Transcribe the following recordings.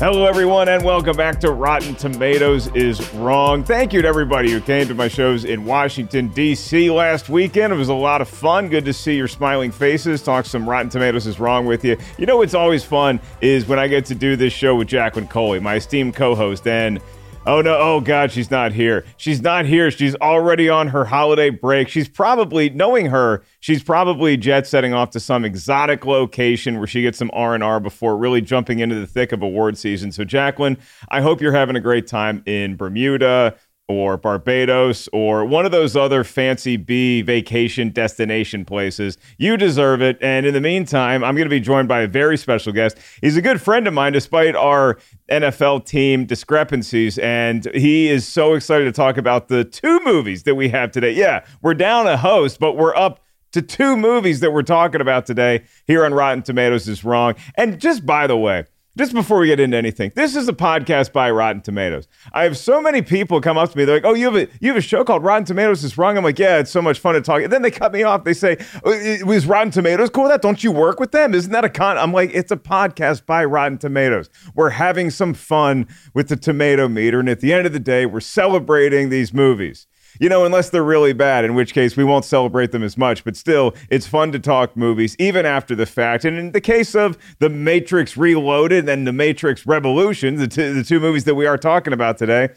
Hello, everyone, and welcome back to Rotten Tomatoes is Wrong. Thank you to everybody who came to my shows in Washington, D.C. last weekend. It was a lot of fun. Good to see your smiling faces, talk some Rotten Tomatoes is Wrong with you. You know what's always fun is when I get to do this show with Jacqueline Coley, my esteemed co host, and Oh no, oh god, she's not here. She's not here. She's already on her holiday break. She's probably knowing her, she's probably jet setting off to some exotic location where she gets some R&R before really jumping into the thick of award season. So Jacqueline, I hope you're having a great time in Bermuda, or Barbados or one of those other fancy B vacation destination places. You deserve it. And in the meantime, I'm going to be joined by a very special guest. He's a good friend of mine, despite our NFL team discrepancies. And he is so excited to talk about the two movies that we have today. Yeah, we're down a host, but we're up to two movies that we're talking about today here on Rotten Tomatoes is Wrong. And just by the way, just before we get into anything, this is a podcast by Rotten Tomatoes. I have so many people come up to me. They're like, "Oh, you have a you have a show called Rotten Tomatoes is wrong." I'm like, "Yeah, it's so much fun to talk." And then they cut me off. They say, oh, "Was Rotten Tomatoes cool that? Don't you work with them? Isn't that a con?" I'm like, "It's a podcast by Rotten Tomatoes. We're having some fun with the tomato meter, and at the end of the day, we're celebrating these movies." You know, unless they're really bad, in which case we won't celebrate them as much. But still, it's fun to talk movies, even after the fact. And in the case of The Matrix Reloaded and The Matrix Revolution, the, t- the two movies that we are talking about today,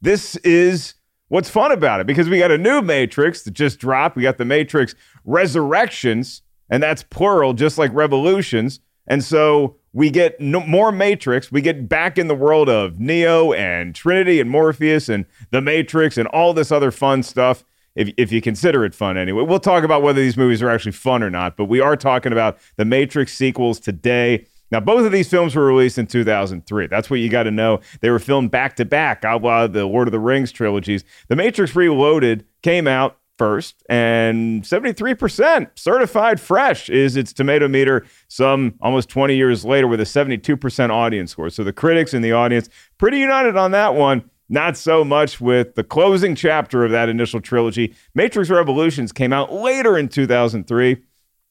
this is what's fun about it because we got a new Matrix that just dropped. We got The Matrix Resurrections, and that's plural, just like Revolutions. And so we get no, more Matrix. We get back in the world of Neo and Trinity and Morpheus and the Matrix and all this other fun stuff. If, if you consider it fun anyway, we'll talk about whether these movies are actually fun or not. But we are talking about the Matrix sequels today. Now, both of these films were released in 2003. That's what you got to know. They were filmed back to back, a the Lord of the Rings trilogies. The Matrix Reloaded came out first, and 73% certified fresh is its tomato meter, some almost 20 years later with a 72% audience score. So the critics and the audience pretty united on that one. Not so much with the closing chapter of that initial trilogy. Matrix Revolutions came out later in 2003,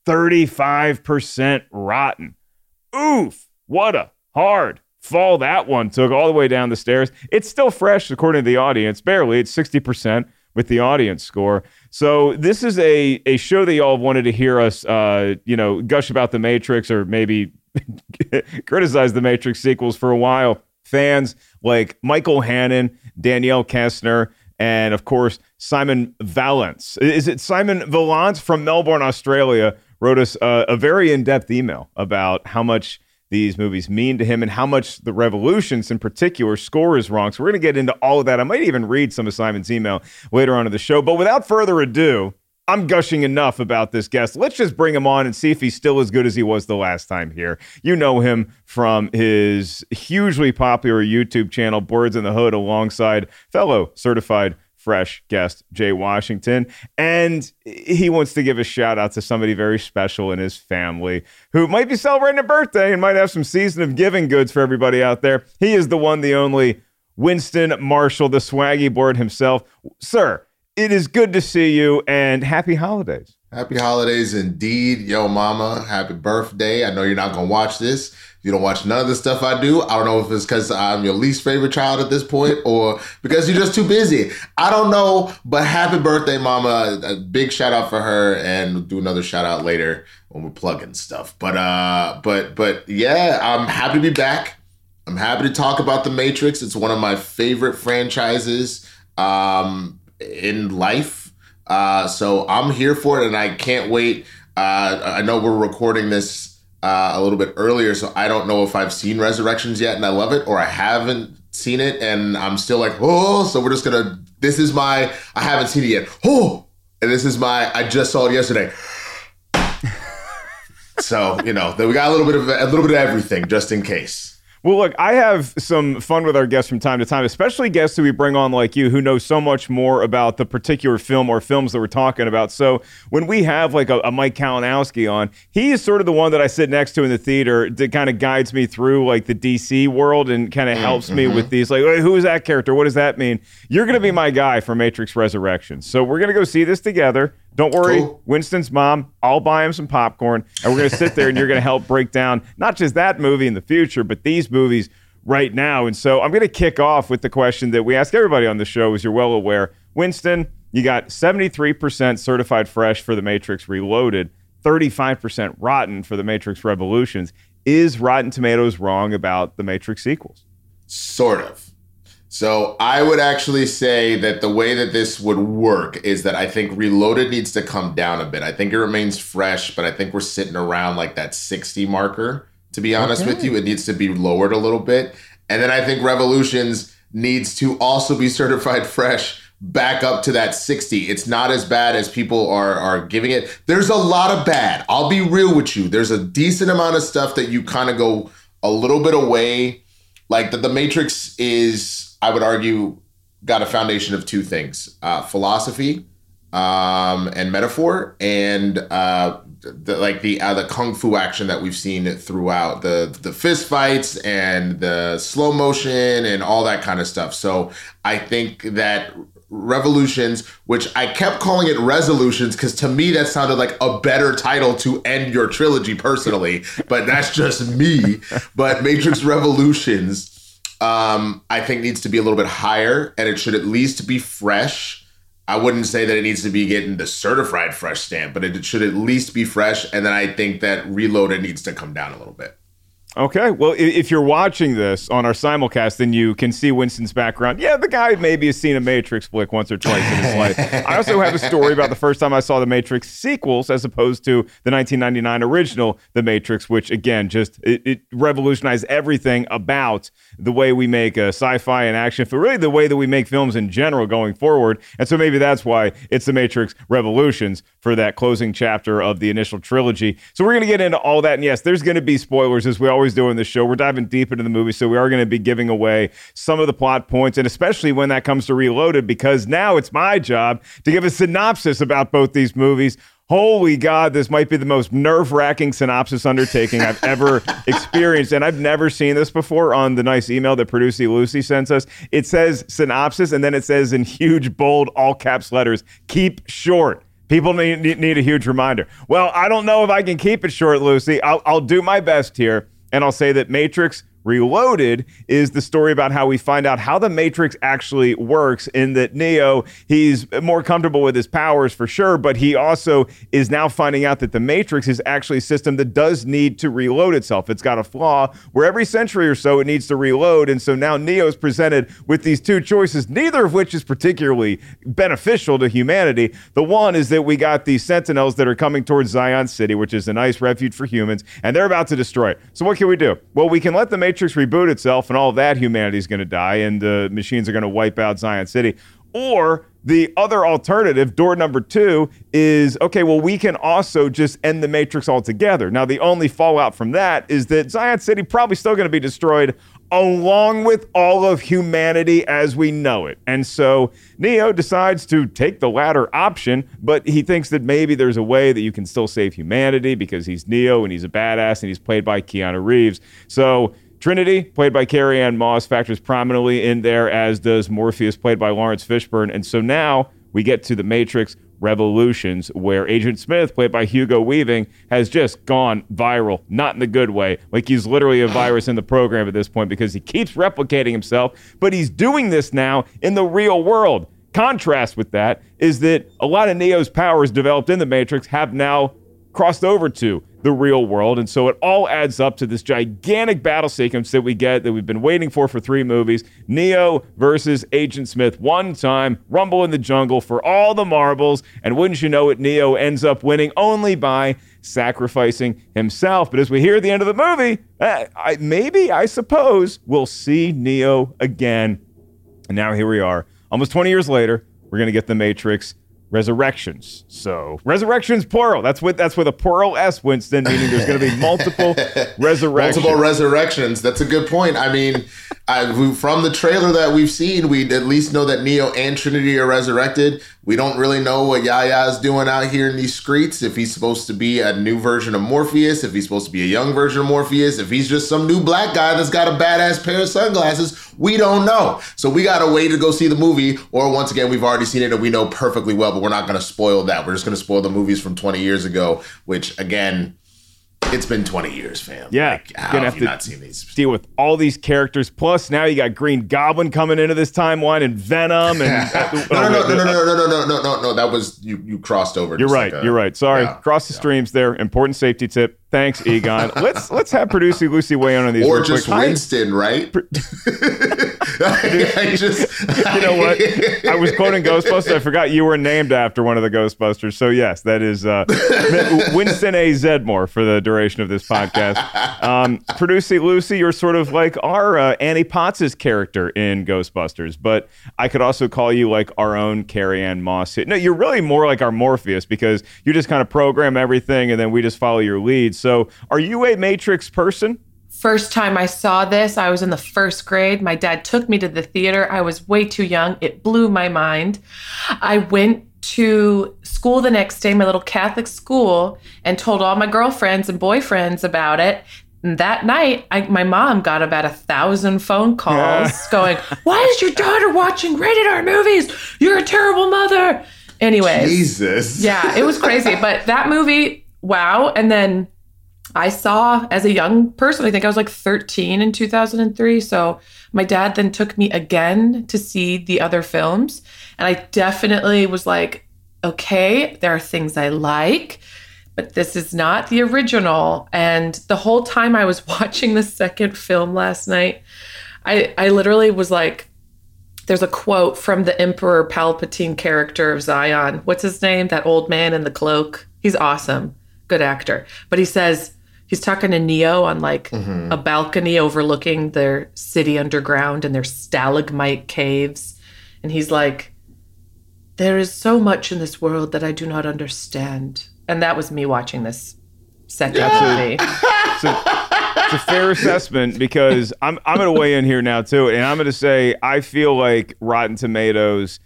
35% rotten. Oof, what a hard fall that one took all the way down the stairs. It's still fresh, according to the audience, barely. It's 60% with the audience score. So this is a a show that y'all wanted to hear us, uh, you know, gush about the Matrix or maybe criticize the Matrix sequels for a while. Fans like Michael Hannon, Danielle Kessner, and of course Simon Valance. Is it Simon Valance from Melbourne, Australia? Wrote us a very in depth email about how much these movies mean to him and how much the Revolutions in particular score is wrong. So we're going to get into all of that. I might even read some of Simon's email later on in the show. But without further ado, I'm gushing enough about this guest. Let's just bring him on and see if he's still as good as he was the last time here. You know him from his hugely popular YouTube channel, Boards in the Hood, alongside fellow certified fresh guest, Jay Washington. And he wants to give a shout out to somebody very special in his family who might be celebrating a birthday and might have some season of giving goods for everybody out there. He is the one, the only Winston Marshall, the swaggy board himself. Sir, it is good to see you and happy holidays. Happy holidays indeed. Yo, mama, happy birthday. I know you're not going to watch this. You don't watch none of the stuff I do. I don't know if it's because I'm your least favorite child at this point or because you're just too busy. I don't know, but happy birthday, mama. A big shout out for her and we'll do another shout out later when we're plugging stuff. But, uh, but, but yeah, I'm happy to be back. I'm happy to talk about The Matrix. It's one of my favorite franchises. Um, in life. Uh, so I'm here for it, and I can't wait. Uh, I know we're recording this uh, a little bit earlier, so I don't know if I've seen Resurrections yet, and I love it, or I haven't seen it, and I'm still like, oh. So we're just gonna. This is my. I haven't seen it yet. Oh, and this is my. I just saw it yesterday. so you know, we got a little bit of a little bit of everything, just in case. Well, look, I have some fun with our guests from time to time, especially guests who we bring on like you who know so much more about the particular film or films that we're talking about. So when we have like a, a Mike Kalinowski on, he is sort of the one that I sit next to in the theater that kind of guides me through like the DC world and kind of mm, helps mm-hmm. me with these like, who is that character? What does that mean? You're going to be my guy for Matrix Resurrection. So we're going to go see this together. Don't worry, cool. Winston's mom. I'll buy him some popcorn, and we're going to sit there, and you're going to help break down not just that movie in the future, but these movies right now. And so I'm going to kick off with the question that we ask everybody on the show, as you're well aware. Winston, you got 73% certified fresh for The Matrix Reloaded, 35% rotten for The Matrix Revolutions. Is Rotten Tomatoes wrong about The Matrix sequels? Sort of. So I would actually say that the way that this would work is that I think Reloaded needs to come down a bit. I think it remains fresh, but I think we're sitting around like that 60 marker. To be honest okay. with you, it needs to be lowered a little bit. And then I think Revolutions needs to also be certified fresh back up to that 60. It's not as bad as people are are giving it. There's a lot of bad. I'll be real with you. There's a decent amount of stuff that you kind of go a little bit away. Like that the Matrix is I would argue, got a foundation of two things uh, philosophy um, and metaphor, and uh, the, like the uh, the kung fu action that we've seen throughout the the fist fights and the slow motion and all that kind of stuff. So I think that revolutions which i kept calling it resolutions because to me that sounded like a better title to end your trilogy personally but that's just me but matrix revolutions um, I think needs to be a little bit higher, and it should at least be fresh. I wouldn't say that it needs to be getting the certified fresh stamp, but it should at least be fresh. And then I think that reloaded needs to come down a little bit. Okay. Well, if you're watching this on our simulcast, then you can see Winston's background. Yeah, the guy maybe has seen a Matrix flick once or twice in his life. I also have a story about the first time I saw the Matrix sequels as opposed to the 1999 original The Matrix, which again just it, it revolutionized everything about the way we make a sci-fi and action, but really the way that we make films in general going forward. And so maybe that's why it's The Matrix Revolutions for that closing chapter of the initial trilogy. So we're going to get into all that, and yes, there's going to be spoilers as we always always do in this show. We're diving deep into the movie, so we are going to be giving away some of the plot points, and especially when that comes to Reloaded, because now it's my job to give a synopsis about both these movies. Holy God, this might be the most nerve wracking synopsis undertaking I've ever experienced. And I've never seen this before on the nice email that Producy Lucy sends us. It says synopsis, and then it says in huge, bold, all caps letters, keep short. People need, need, a huge reminder. Well, I don't know if I can keep it short, Lucy. I'll, I'll do my best here. And I'll say that Matrix Reloaded is the story about how we find out how the Matrix actually works. In that Neo, he's more comfortable with his powers for sure, but he also is now finding out that the Matrix is actually a system that does need to reload itself. It's got a flaw where every century or so it needs to reload. And so now Neo is presented with these two choices, neither of which is particularly beneficial to humanity. The one is that we got these Sentinels that are coming towards Zion City, which is a nice refuge for humans, and they're about to destroy it. So what can we do? Well, we can let the Matrix Matrix reboot itself and all that humanity is going to die and the machines are going to wipe out Zion City. Or the other alternative, door number two, is okay, well, we can also just end the Matrix altogether. Now, the only fallout from that is that Zion City probably still going to be destroyed along with all of humanity as we know it. And so Neo decides to take the latter option, but he thinks that maybe there's a way that you can still save humanity because he's Neo and he's a badass and he's played by Keanu Reeves. So Trinity, played by Carrie Ann Moss, factors prominently in there, as does Morpheus, played by Laurence Fishburne. And so now we get to the Matrix Revolutions, where Agent Smith, played by Hugo Weaving, has just gone viral, not in the good way. Like he's literally a virus in the program at this point because he keeps replicating himself, but he's doing this now in the real world. Contrast with that is that a lot of Neo's powers developed in the Matrix have now crossed over to the real world. And so it all adds up to this gigantic battle sequence that we get that we've been waiting for for three movies Neo versus Agent Smith. One time, rumble in the jungle for all the marbles. And wouldn't you know it, Neo ends up winning only by sacrificing himself. But as we hear at the end of the movie, uh, I, maybe, I suppose, we'll see Neo again. And now here we are, almost 20 years later. We're going to get The Matrix resurrections. So resurrections plural. That's what that's with a plural S, Winston, meaning there's going to be multiple resurrections. Multiple resurrections. That's a good point. I mean, I, from the trailer that we've seen, we at least know that Neo and Trinity are resurrected. We don't really know what Yahya is doing out here in these streets. If he's supposed to be a new version of Morpheus, if he's supposed to be a young version of Morpheus, if he's just some new black guy that's got a badass pair of sunglasses, we don't know. So we got to wait to go see the movie. Or once again, we've already seen it and we know perfectly well, but we're not going to spoil that. We're just going to spoil the movies from 20 years ago, which again, it's been 20 years, fam. Yeah, like, how gonna have, have you to not seen these? deal with all these characters. Plus, now you got Green Goblin coming into this timeline and Venom and no, no, no, no, no, no, no, no, no, no, no, no. That was you. You crossed over. You're right. like a- you're right. Sorry, yeah, cross the yeah. streams there. Important safety tip. Thanks, Egon. let's let's have producer Lucy weigh in on these. Or just quick. Winston, right? I just, you know what? I was quoting Ghostbusters. I forgot you were named after one of the Ghostbusters. So yes, that is uh, Winston A. Zeddemore for the of this podcast. Um, Lucy, you're sort of like our uh, Annie Potts' character in Ghostbusters, but I could also call you like our own Carrie Ann Moss. No, you're really more like our Morpheus because you just kind of program everything and then we just follow your lead. So are you a Matrix person? First time I saw this, I was in the first grade. My dad took me to the theater. I was way too young. It blew my mind. I went to school the next day, my little Catholic school, and told all my girlfriends and boyfriends about it. And that night, I, my mom got about a thousand phone calls going, Why is your daughter watching rated R movies? You're a terrible mother. Anyways. Jesus. Yeah, it was crazy. but that movie, wow. And then I saw as a young person, I think I was like 13 in 2003. So my dad then took me again to see the other films. And I definitely was like, okay, there are things I like, but this is not the original. And the whole time I was watching the second film last night, I, I literally was like, there's a quote from the Emperor Palpatine character of Zion. What's his name? That old man in the cloak. He's awesome. Good actor. But he says, he's talking to Neo on like mm-hmm. a balcony overlooking their city underground and their stalagmite caves. And he's like, there is so much in this world that I do not understand. And that was me watching this second movie. It's a, it's a fair assessment because I'm I'm going to weigh in here now too, and I'm going to say I feel like Rotten Tomatoes.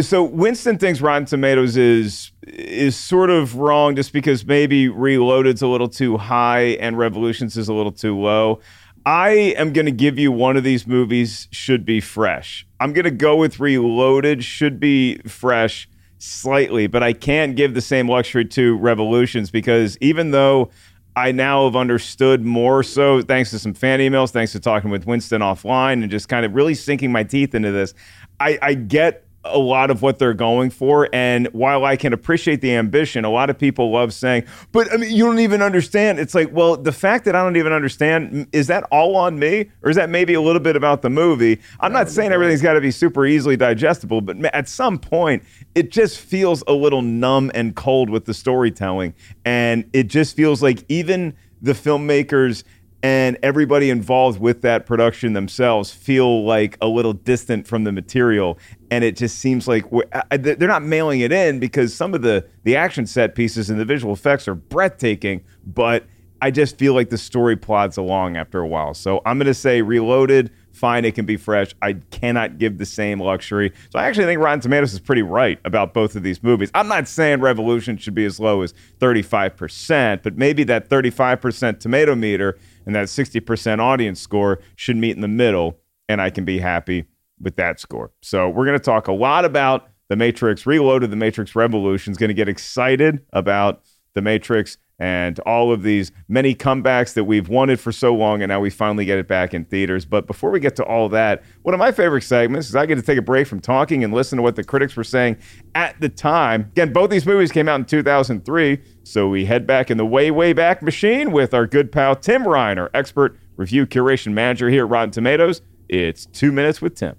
So Winston thinks Rotten Tomatoes is is sort of wrong just because maybe Reloaded's a little too high and Revolutions is a little too low. I am going to give you one of these movies should be fresh. I'm going to go with Reloaded should be fresh slightly, but I can't give the same luxury to Revolutions because even though I now have understood more so thanks to some fan emails, thanks to talking with Winston offline and just kind of really sinking my teeth into this, I, I get a lot of what they're going for. And while I can appreciate the ambition, a lot of people love saying, but I mean, you don't even understand. It's like, well, the fact that I don't even understand, is that all on me? Or is that maybe a little bit about the movie? I'm not saying everything's got to be super easily digestible, but at some point, it just feels a little numb and cold with the storytelling. And it just feels like even the filmmakers and everybody involved with that production themselves feel like a little distant from the material. And it just seems like they're not mailing it in because some of the the action set pieces and the visual effects are breathtaking but i just feel like the story plods along after a while. So i'm going to say reloaded fine it can be fresh. I cannot give the same luxury. So i actually think rotten tomatoes is pretty right about both of these movies. I'm not saying revolution should be as low as 35% but maybe that 35% tomato meter and that 60% audience score should meet in the middle, and I can be happy with that score. So we're going to talk a lot about the Matrix Reloaded, the Matrix Revolution. Is going to get excited about The Matrix and all of these many comebacks that we've wanted for so long, and now we finally get it back in theaters. But before we get to all that, one of my favorite segments is I get to take a break from talking and listen to what the critics were saying at the time. Again, both these movies came out in 2003, so we head back in the way, way back machine with our good pal Tim Ryan, our expert review curation manager here at Rotten Tomatoes. It's two minutes with Tim.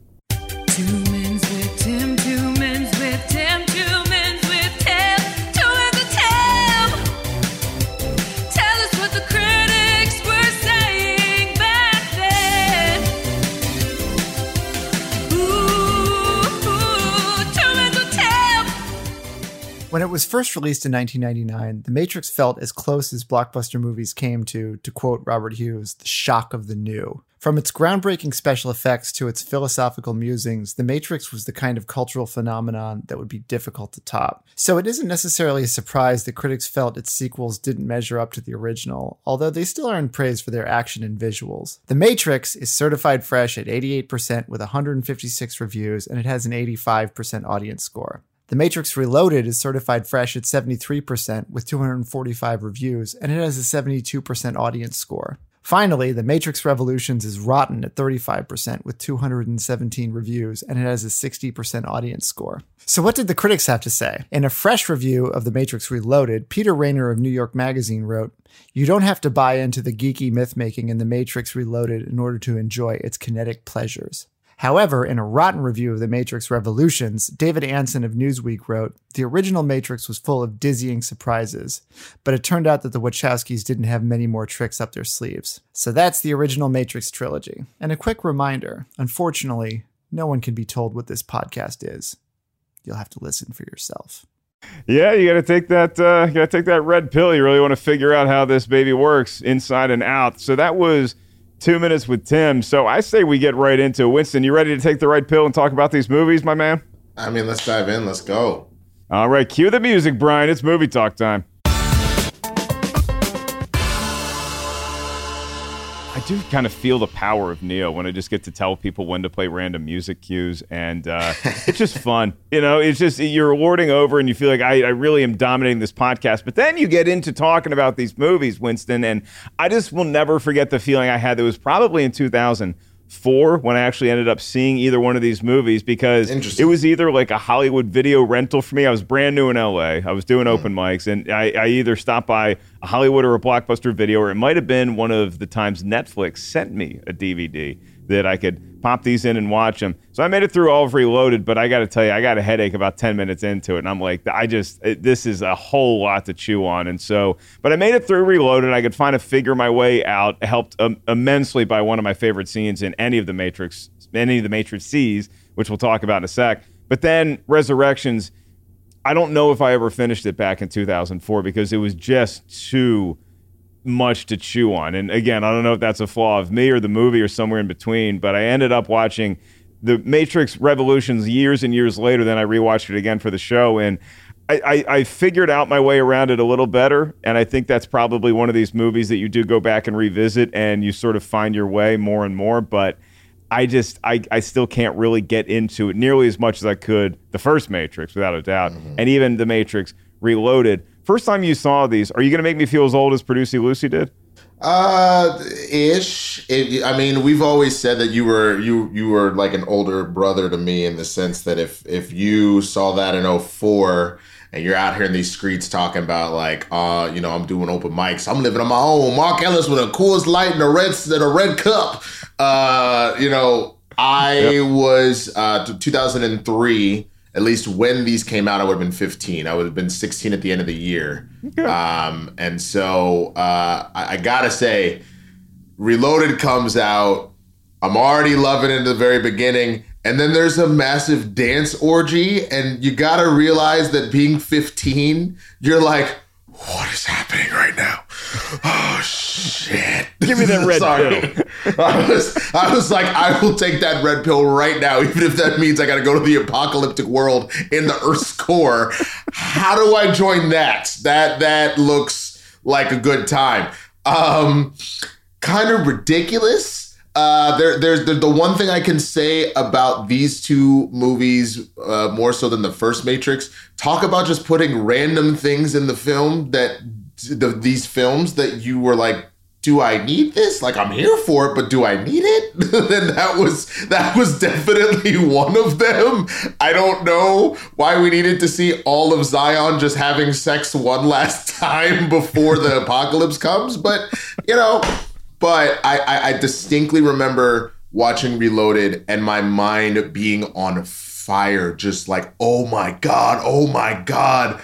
When it was first released in 1999, The Matrix felt as close as blockbuster movies came to, to quote Robert Hughes, the shock of the new. From its groundbreaking special effects to its philosophical musings, The Matrix was the kind of cultural phenomenon that would be difficult to top. So it isn't necessarily a surprise that critics felt its sequels didn't measure up to the original, although they still earn praise for their action and visuals. The Matrix is certified fresh at 88% with 156 reviews, and it has an 85% audience score. The Matrix Reloaded is certified fresh at 73% with 245 reviews, and it has a 72% audience score. Finally, The Matrix Revolutions is rotten at 35% with 217 reviews, and it has a 60% audience score. So, what did the critics have to say? In a fresh review of The Matrix Reloaded, Peter Rainer of New York Magazine wrote, You don't have to buy into the geeky myth making in The Matrix Reloaded in order to enjoy its kinetic pleasures. However, in a rotten review of The Matrix Revolutions, David Ansen of Newsweek wrote, The original Matrix was full of dizzying surprises, but it turned out that the Wachowskis didn't have many more tricks up their sleeves. So that's the original Matrix trilogy. And a quick reminder unfortunately, no one can be told what this podcast is. You'll have to listen for yourself. Yeah, you got to take that. Uh, you got to take that red pill. You really want to figure out how this baby works inside and out. So that was two minutes with Tim. So I say we get right into it. Winston. You ready to take the right pill and talk about these movies, my man? I mean, let's dive in. Let's go. All right, cue the music, Brian. It's movie talk time. Do kind of feel the power of Neo when I just get to tell people when to play random music cues, and uh, it's just fun. You know, it's just you're rewarding over, and you feel like I, I really am dominating this podcast. But then you get into talking about these movies, Winston, and I just will never forget the feeling I had. That was probably in 2004 when I actually ended up seeing either one of these movies because it was either like a Hollywood video rental for me. I was brand new in LA. I was doing hmm. open mics, and I, I either stopped by a Hollywood or a Blockbuster video, or it might have been one of the times Netflix sent me a DVD that I could pop these in and watch them. So I made it through all of Reloaded, but I got to tell you, I got a headache about 10 minutes into it. And I'm like, I just, it, this is a whole lot to chew on. And so, but I made it through Reloaded. I could find a figure my way out, helped um, immensely by one of my favorite scenes in any of the Matrix, any of the Matrix C's, which we'll talk about in a sec. But then Resurrections, I don't know if I ever finished it back in 2004 because it was just too much to chew on. And again, I don't know if that's a flaw of me or the movie or somewhere in between, but I ended up watching the Matrix Revolutions years and years later. Then I rewatched it again for the show, and I, I, I figured out my way around it a little better. And I think that's probably one of these movies that you do go back and revisit, and you sort of find your way more and more. But I just I, I still can't really get into it nearly as much as I could the first Matrix, without a doubt, mm-hmm. and even the Matrix Reloaded. First time you saw these, are you going to make me feel as old as Producy Lucy did? Uh, ish. It, I mean, we've always said that you were you you were like an older brother to me in the sense that if if you saw that in 04 and you're out here in these streets talking about like, uh, you know, I'm doing open mics, I'm living on my own. Mark Ellis with a Coors Light and a red and a red cup. Uh, you know, I was uh 2003 at least when these came out, I would have been 15. I would have been 16 at the end of the year. Um, and so uh, I, I gotta say, Reloaded comes out. I'm already loving it in the very beginning. And then there's a massive dance orgy. And you gotta realize that being 15, you're like, what is happening right now? Oh shit. Give me that red Sorry. pill. I was I was like, I will take that red pill right now, even if that means I gotta go to the apocalyptic world in the Earth's core. How do I join that? That that looks like a good time. Um kind of ridiculous. Uh, there, there's the, the one thing I can say about these two movies, uh, more so than the first Matrix. Talk about just putting random things in the film that the, these films that you were like, do I need this? Like I'm here for it, but do I need it? and that was that was definitely one of them. I don't know why we needed to see all of Zion just having sex one last time before the apocalypse comes, but you know, but I, I, I distinctly remember watching Reloaded and my mind being on fire, just like, oh my God, oh my God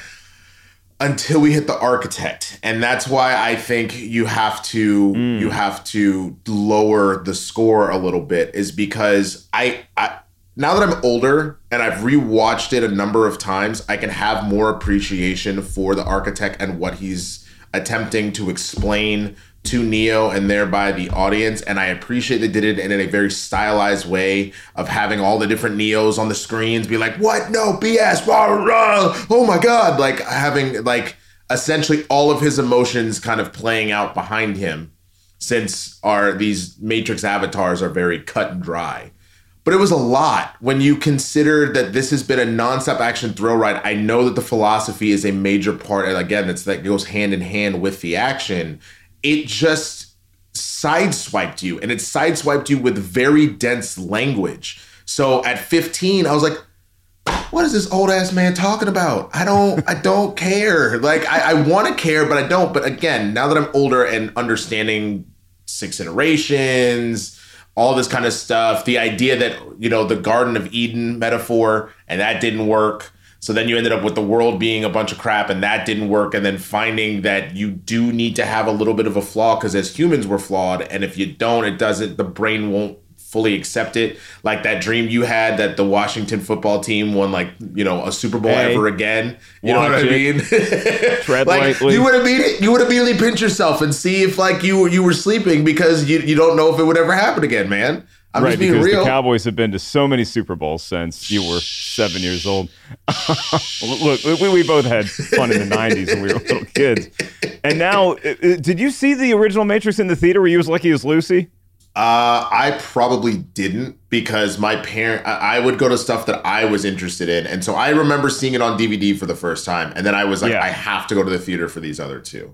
until we hit the architect. And that's why i think you have to mm. you have to lower the score a little bit is because i i now that i'm older and i've rewatched it a number of times i can have more appreciation for the architect and what he's attempting to explain to Neo and thereby the audience. And I appreciate they did it in a very stylized way of having all the different Neos on the screens be like, what? No, BS, rah, rah. oh my God. Like having like essentially all of his emotions kind of playing out behind him since our these Matrix avatars are very cut and dry. But it was a lot when you consider that this has been a nonstop action thrill ride. I know that the philosophy is a major part, and again, that's that goes hand in hand with the action it just sideswiped you and it sideswiped you with very dense language. So at 15, I was like, what is this old ass man talking about? I don't, I don't care. Like I, I want to care, but I don't. But again, now that I'm older and understanding six iterations, all this kind of stuff, the idea that, you know, the Garden of Eden metaphor and that didn't work. So then you ended up with the world being a bunch of crap and that didn't work. And then finding that you do need to have a little bit of a flaw because as humans we're flawed. And if you don't, it doesn't, the brain won't fully accept it. Like that dream you had that the Washington football team won like, you know, a Super Bowl Hey, ever again. You know what I mean? Like. You would immediately you would immediately pinch yourself and see if like you you were sleeping because you, you don't know if it would ever happen again, man. I'm right, just being because real. the Cowboys have been to so many Super Bowls since you were seven years old. Look, we, we both had fun in the '90s when we were little kids, and now, did you see the original Matrix in the theater? Were you as lucky as Lucy? Uh, I probably didn't because my parent, I, I would go to stuff that I was interested in. And so I remember seeing it on DVD for the first time. And then I was like, Yeah. I have to go to the theater for these other two.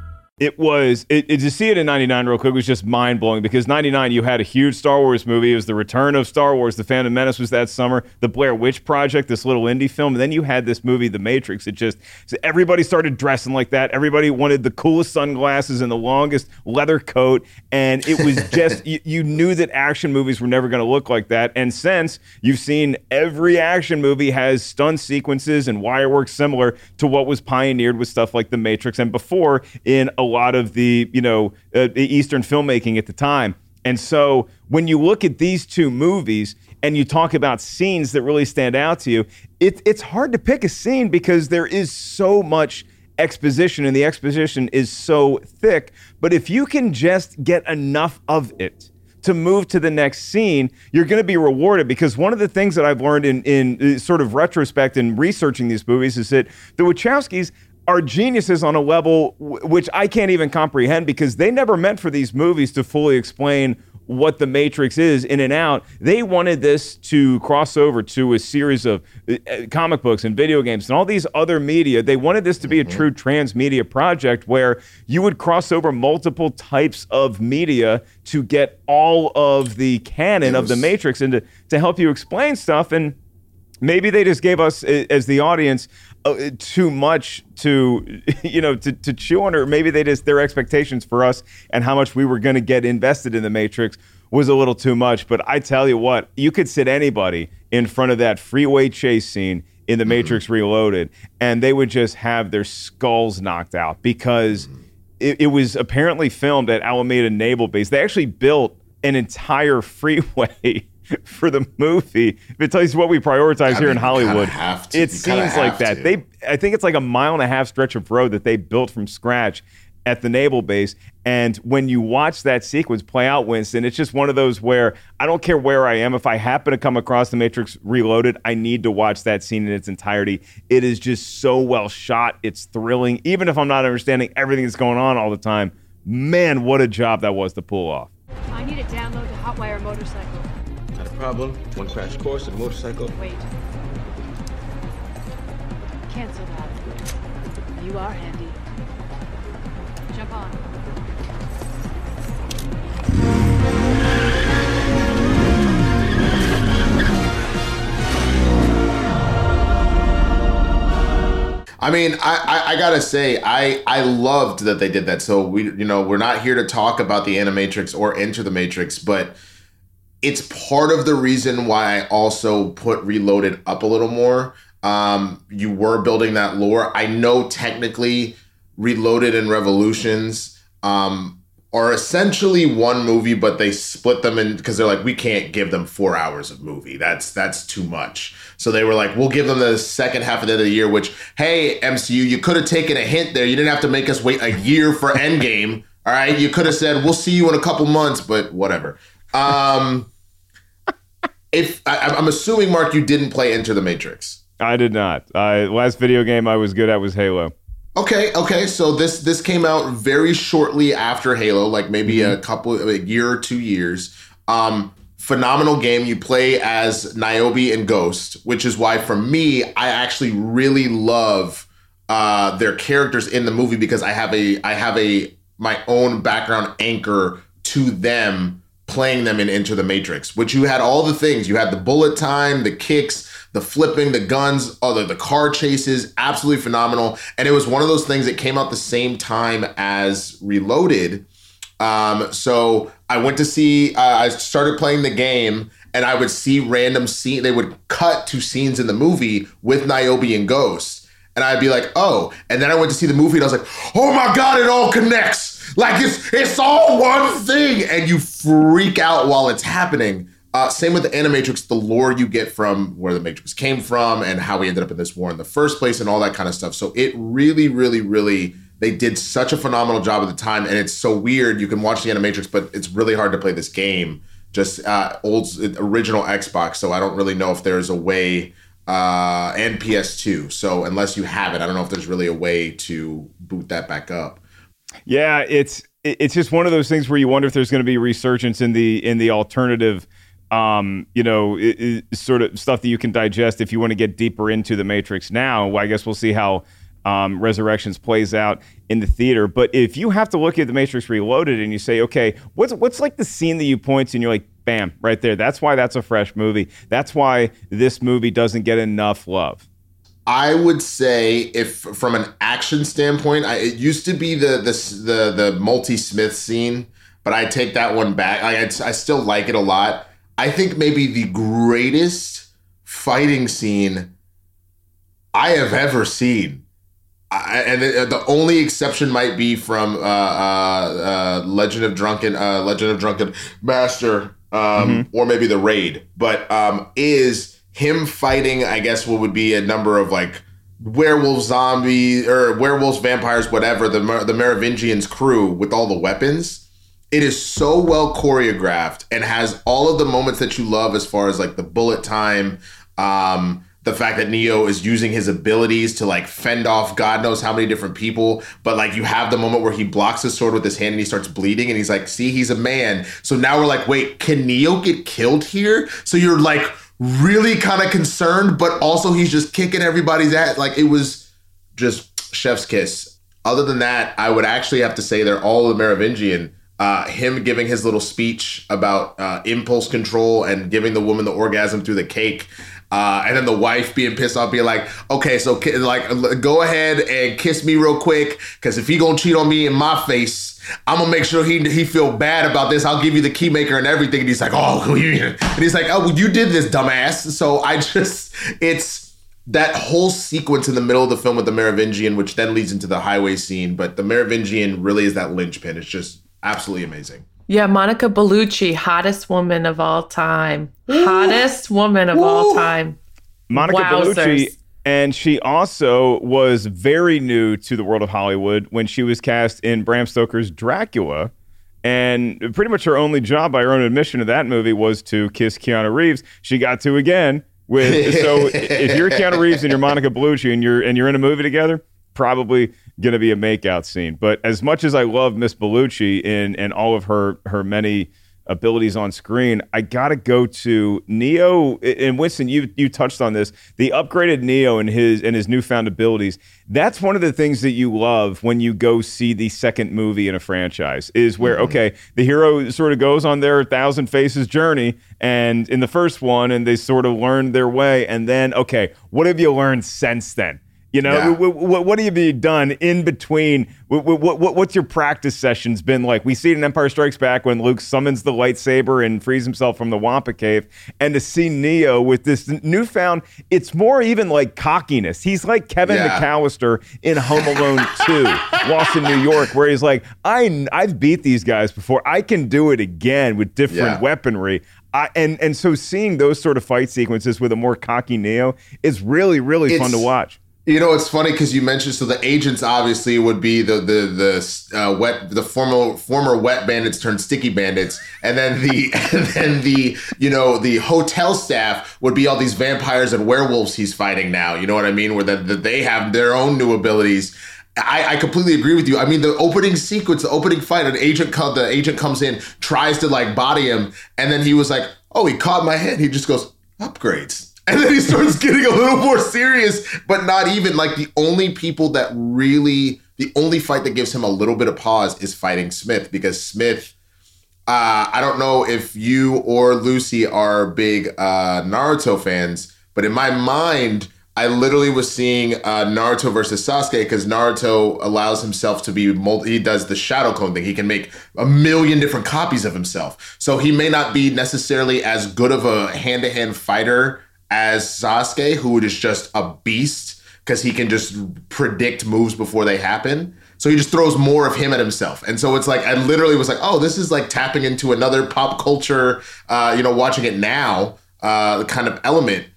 It was it, it to see it in '99 real quick was just mind blowing because '99 you had a huge Star Wars movie. It was the return of Star Wars. The Phantom Menace was that summer. The Blair Witch Project, this little indie film, and then you had this movie, The Matrix. It just so everybody started dressing like that. Everybody wanted the coolest sunglasses and the longest leather coat, and it was just you, you knew that action movies were never going to look like that. And since you've seen every action movie has stunt sequences and wire work similar to what was pioneered with stuff like The Matrix and before in a lot of the you know uh, Eastern filmmaking at the time. And so when you look at these two movies and you talk about scenes that really stand out to you, it, it's hard to pick a scene because there is so much exposition and the exposition is so thick. But if you can just get enough of it to move to the next scene, you're going to be rewarded because one of the things that I've learned in, in uh, sort of retrospect and researching these movies is that the Wachowskis are geniuses on a level w- which I can't even comprehend because they never meant for these movies to fully explain what the Matrix is in and out. They wanted this to cross over to a series of uh, uh, comic books and video games and all these other media. They wanted this to be a true transmedia project where you would cross over multiple types of media to get all of the canon of the Matrix and to, to help you explain stuff. And maybe they just gave us uh, as the audience Oh, too much to you know to, to chew on or maybe they just their expectations for us and how much we were going to get invested in the matrix was a little too much. But i tell you what you could sit anybody in front of that freeway chase scene in the matrix mm-hmm. reloaded and they would just have their skulls knocked out because mm-hmm. it, it was apparently filmed at alameda naval base. They actually built an entire freeway for the movie. If it tells you what we prioritize I here mean, in Hollywood, have to- it you kinda seems like that. to. They, I think it's like a mile and a half stretch of road that they built from scratch at the naval base. And when you watch that sequence play out, Winston, it's just one of those where I don't care where I am. If I happen to come across the Matrix Reloaded, I need to watch that scene in its entirety. It is just so well shot. It's thrilling, even if I'm not understanding everything that's going on all the time. Man, what a job that was to pull off. I need to download the Hotwire motorcycle. Not a problem. One crash course and motorcycle. Wait. Cancel that. You are handy. Jump on. I mean, I, I, I gotta say, I I loved that they did that. So we, you know, we're not here to talk about the Animatrix or Enter the Matrix, but it's part of the reason why I also put Reloaded up a little more. Um, you were building that lore. I know technically Reloaded and Revolutions um, are essentially one movie, but they split them in because they're like, we can't give them four hours of movie. That's that's too much. So they were like, we'll give them the second half of the of the year. Which, hey, MCU, you could have taken a hint there. You didn't have to make us wait a year for Endgame. All right, you could have said, we'll see you in a couple months, but whatever. Um, if I, I'm assuming, Mark, you didn't play Enter the Matrix. I did not. I last video game I was good at was Halo. Okay, okay. So this this came out very shortly after Halo, like maybe a couple a year or two years. Um phenomenal game. You play as Niobe and Ghost, which is why for me, I actually really love uh their characters in the movie because I have a I have a my own background anchor to them playing them in Enter the Matrix, which you had all the things. You had the bullet time, the kicks, the flipping, the guns, other the car chases, absolutely phenomenal. And it was one of those things that came out the same time as Reloaded. Um, so I went to see. Uh, I started playing the game, and I would see random scene. They would cut to scenes in the movie with Niobe and Ghost, and I'd be like, "Oh!" And then I went to see the movie, and I was like, "Oh my god, it all connects! Like it's it's all one thing!" And you freak out while it's happening. Uh, same with the Animatrix, the lore you get from where the Matrix came from and how we ended up in this war in the first place and all that kind of stuff. So it really, really, really, they did such a phenomenal job at the time. And it's so weird. You can watch the Animatrix, but it's really hard to play this game. Just uh, old, original Xbox. So I don't really know if there's a way, uh, and PS2. So unless you have it, I don't know if there's really a way to boot that back up. Yeah, it's it's just one of those things where you wonder if there's going to be resurgence in the in the alternative, um, you know, i i sort of stuff that you can digest if you want to get deeper into the Matrix. Now, I guess we'll see how um, Resurrections plays out in the theater. But if you have to look at the Matrix Reloaded and you say, okay, what's what's like the scene that you point to and you're like, bam, right there. That's why that's a fresh movie. That's why this movie doesn't get enough love. I would say if from an action standpoint, I, it used to be the the the, the multi Smith scene, but I take that one back. I, I still like it a lot. I think maybe the greatest fighting scene I have ever seen. I, and the, the only exception might be from uh, uh, uh, Legend of Drunken uh, Legend of Drunken Master, um, or maybe the Raid. But um, is him fighting? I guess what would be a number of like werewolf zombies or werewolves, vampires, whatever. The the Merovingians crew with all the weapons. It is so well choreographed and has all of the moments that you love as far as like the bullet time. Um, the fact that Neo is using his abilities to like fend off God knows how many different people, but like you have the moment where he blocks his sword with his hand and he starts bleeding and he's like, see, he's a man. So now we're like, wait, can Neo get killed here? So you're like really kind of concerned, but also he's just kicking everybody's ass. Like it was just chef's kiss. Other than that, I would actually have to say they're all the Merovingian uh, him giving his little speech about uh, impulse control and giving the woman the orgasm through the cake. Uh, and then the wife being pissed off, being like, "Okay, so like, go ahead and kiss me real quick, because if he gonna cheat on me in my face, I'm gonna make sure he he feel bad about this. I'll give you the key maker and everything." And he's like, "Oh," and he's like, "Oh, well, you did this, dumbass." So I just, it's that whole sequence in the middle of the film with the Merovingian, which then leads into the highway scene. But the Merovingian really is that linchpin. It's just absolutely amazing. Yeah, Monica Bellucci, hottest woman of all time. Hottest woman of all time. Monica Wowzers. Bellucci, and she also was very new to the world of Hollywood when she was cast in Bram Stoker's Dracula. And pretty much her only job, by her own admission, of that movie was to kiss Keanu Reeves. She got to again with so if you're Keanu Reeves and you're Monica Bellucci and you're and you're in a movie together, probably going to be a makeout scene. But as much as I love Miss Bellucci in and all of her her many abilities on screen, I got to go to Neo and Winston. You you touched on this, the upgraded Neo and his and his newfound abilities. That's one of the things that you love when you go see the second movie in a franchise. Is where mm-hmm. okay, the hero sort of goes on their thousand faces journey, and in the first one, and they sort of learn their way, and then okay, what have you learned since then? You know, Yeah. what, what, have you done in between? What, what, what, what's your practice sessions been like? We see it in Empire Strikes Back when Luke summons the lightsaber and frees himself from the Wampa cave, and to see Neo with this newfound, it's more even like cockiness. He's like Kevin Yeah. McAllister in Home Alone 2, Lost in New York, where he's like, I, I've beat these guys before. I can do it again with different Yeah. weaponry. I, and and so seeing those sort of fight sequences with a more cocky Neo is really really fun to watch. You know, it's funny because you mentioned so the agents obviously would be the the the uh, wet the former former wet bandits turned sticky bandits, and then the and then the you know the hotel staff would be all these vampires and werewolves he's fighting now. You know what I mean? Where that that they have their own new abilities. I, I completely agree with you. I mean, the opening sequence, the opening fight, an agent co- the agent comes in, tries to like body him, and then he was like, "Oh, he caught my head." He just goes, "Upgrades." And then he starts getting a little more serious, but not even like the only people that really, the only fight that gives him a little bit of pause is fighting Smith because Smith, uh, I don't know if you or Lucy are big uh, Naruto fans, but in my mind, I literally was seeing uh, Naruto versus Sasuke because Naruto allows himself to be multi. He does the shadow clone thing. He can make a million different copies of himself. So he may not be necessarily as good of a hand to hand fighter as Sasuke, who is just a beast because he can just predict moves before they happen. So he just throws more of him at himself. And so it's like, I literally was like, oh, this is like tapping into another pop culture, uh, you know, watching it now uh, kind of element.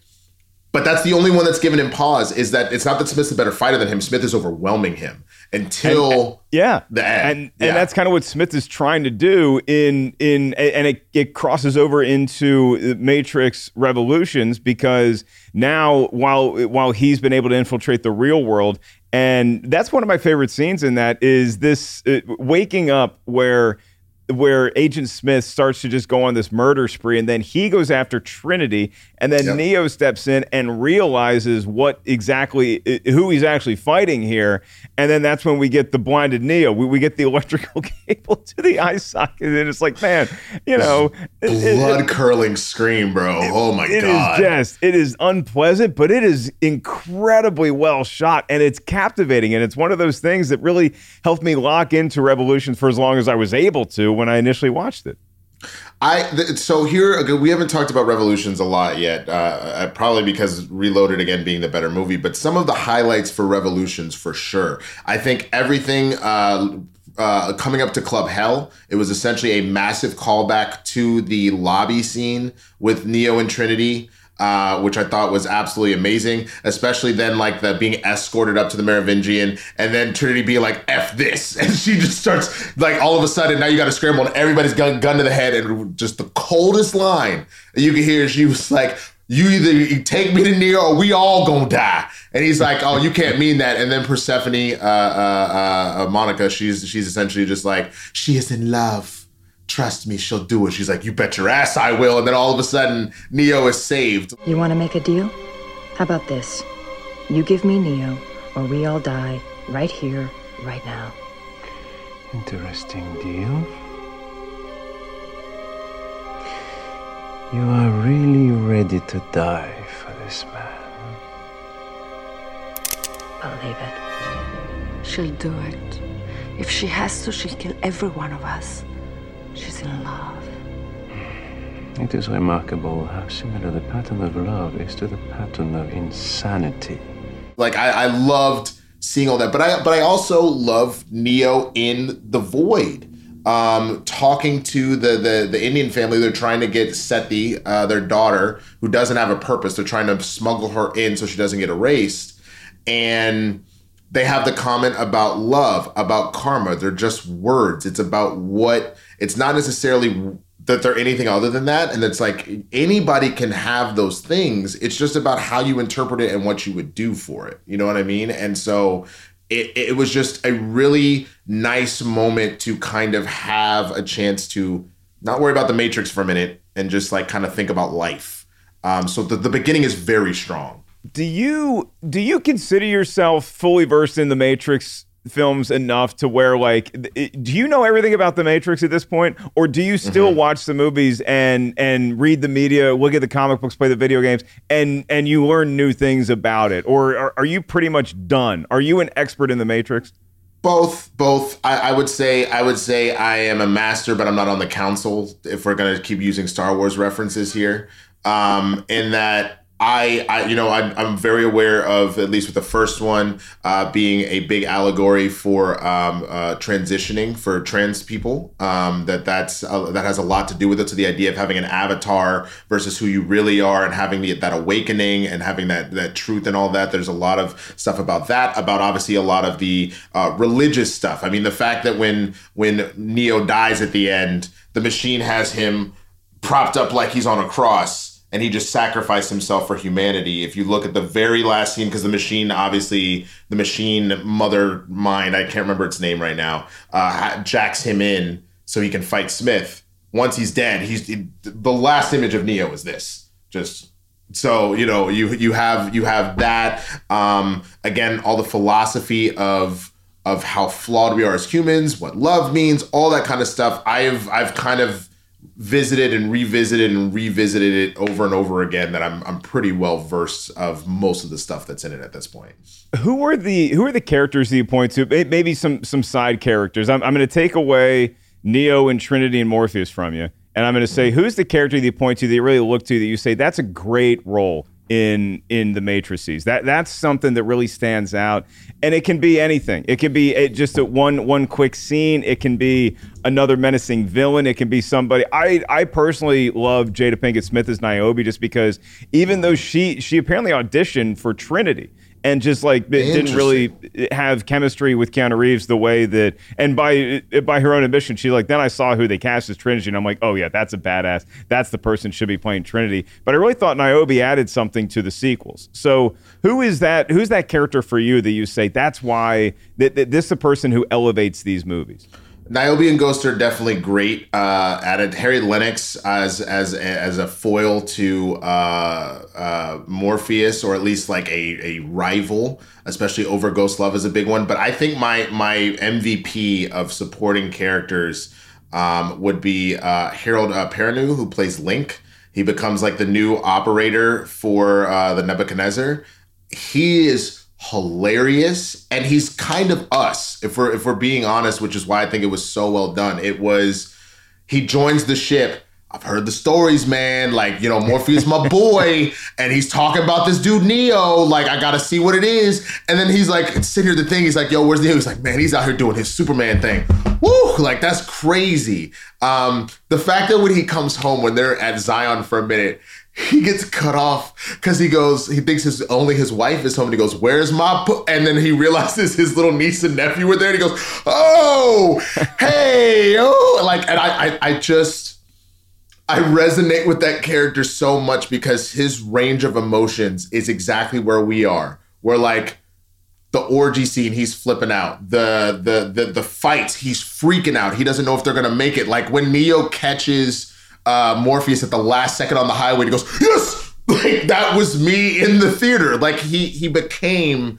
But that's the only one that's given him pause is that it's not that Smith's a better fighter than him. Smith is overwhelming him until Yeah, the end. and Yeah. and that's kind of what Smith is trying to do in in and it, it crosses over into Matrix Revolutions because now while while he's been able to infiltrate the real world and that's one of my favorite scenes in that is this uh, waking up where where Agent Smith starts to just go on this murder spree, and then he goes after Trinity, and then Yep. Neo steps in and realizes what exactly who he's actually fighting here, and then that's when we get the blinded Neo. We, we get the electrical cable to the eye socket, and it's like, man, you know, it- it- blood curling scream, bro. oh my it god. It is just it is unpleasant, but it is incredibly well shot and it's captivating. And it's one of those things that really helped me lock into Revolution for as long as I was able to when I initially watched it. I th- so here okay, we haven't talked about Revolutions a lot yet, uh, uh, probably because Reloaded again being the better movie. But some of the highlights for Revolutions for sure. I think everything uh, uh, coming up to Club Hel. It was essentially a massive callback to the lobby scene with Neo and Trinity. Uh, which I thought was absolutely amazing, especially then like the being escorted up to the Merovingian and then Trinity being like "f this," and she just starts like all of a sudden now you got to scramble and everybody's gun gun to the head and just the coldest line you could hear. She was like, "You either you take me to Neo or we all gonna die," and he's like, "Oh, you can't mean that." And then Persephone, uh, uh, uh, Monica, she's she's essentially just like, "She is in love." trust me, she'll do it. She's like, you bet your ass I will. And then all of a sudden, Neo is saved. You want to make a deal? How about this? You give me Neo, or we all die right here, right now. Interesting deal. You are really ready to die for this man. Believe it. She'll do it. If she has to, she'll kill every one of us. She's in love. It is remarkable how similar the pattern of love is to the pattern of insanity. Like I, I loved seeing all that, but I but I also love Neo in the void. Um, talking to the, the the Indian family, they're trying to get Sati, uh, their daughter, who doesn't have a purpose. They're trying to smuggle her in so she doesn't get erased, and they have the comment about love, about karma. They're just words. It's about what. It's not necessarily that they're anything other than that. And it's like anybody can have those things. It's just about how you interpret it and what you would do for it. You know what I mean? And so it, it was just a really nice moment to kind of have a chance to not worry about the Matrix for a minute and just like kind of think about life. Um, so the, the beginning is very strong. Do you do you consider yourself fully versed in the Matrix films enough to where like do you know everything about the Matrix at this point or do you still Mm-hmm. watch the movies and and read the media, look at the comic books, play the video games and and you learn new things about it or are, are you pretty much done? Are you an expert in the Matrix? Both, both. I, I would say, I would say, I am a master, but I'm not on the council. If we're gonna keep using Star Wars references here, um, in that I, I, you know, I'm, I'm very aware of at least with the first one uh, being a big allegory for um, uh, transitioning for trans people. Um, that that's uh, that has a lot to do with it. So the idea of having an avatar versus who you really are, and having the, that awakening and having that that truth and all that. There's a lot of stuff about that. About obviously a lot of the uh, religious stuff. I mean, the fact that when when Neo dies at the end, the machine has him propped up like he's on a cross and he just sacrificed himself for humanity. If you look at the very last scene, because the machine, obviously, the machine mother mind, I can't remember its name right now, uh, jacks him in so he can fight Smith. Once he's dead, he's the last image of Neo is this. Just so you know, you you have you have that. Um, again, all the philosophy of of how flawed we are as humans, what love means, all that kind of stuff. I've I've kind of visited and revisited and revisited it over and over again that I'm I'm pretty well versed of most of the stuff that's in it at this point. Who are the who are the characters that you point to? Maybe some some side characters. I'm I'm going to take away Neo and Trinity and Morpheus from you, and I'm going to say who's the character that you point to that you really look to that you say that's a great role in in the matrices. That that's something that really stands out, and it can be anything. It can be it, just a one one quick scene. It can be another menacing villain. It can be somebody. I I personally love Jada Pinkett Smith as Niobe just because even though she she apparently auditioned for Trinity and just like didn't really have chemistry with Keanu Reeves the way that and by by her own admission she like then I saw who they cast as Trinity and I'm like oh yeah that's a badass. That's the person should be playing Trinity. But I really thought Niobe added something to the sequels. So who is that who's that character for you that you say that's why that, that this is the person who elevates these movies Niobe and Ghost are definitely great uh, at it. Harry Lennix as as as a foil to uh, uh, Morpheus, or at least like a, a rival, especially over Ghost Love is a big one. But I think my my MVP of supporting characters um, would be uh, Harold uh, Perrineau, who plays Link. He becomes like the new operator for uh, the Nebuchadnezzar. He is hilarious and he's kind of us if we're if we're being honest which is why i think it was so well done it was he joins the ship i've heard the stories man like you know morpheus my boy and he's talking about this dude neo like i gotta see what it is and then he's like sitting here the thing he's like yo where's neo he's like man he's out here doing his superman thing Woo! Like that's crazy. Um, the fact that when he comes home, when they're at Zion for a minute, he gets cut off because he goes, he thinks his only his wife is home, and he goes, "Where's my?" Po-? And then he realizes his little niece and nephew were there, and he goes, "Oh, hey, oh!" Like, and I, I, I just. I resonate with that character so much because his range of emotions is exactly where we are. We're like, the orgy scene he's flipping out the the the the fights he's freaking out he doesn't know if they're gonna make it like when neo catches uh morpheus at the last second on the highway he goes yes! Like that was me in the theater. Like he he became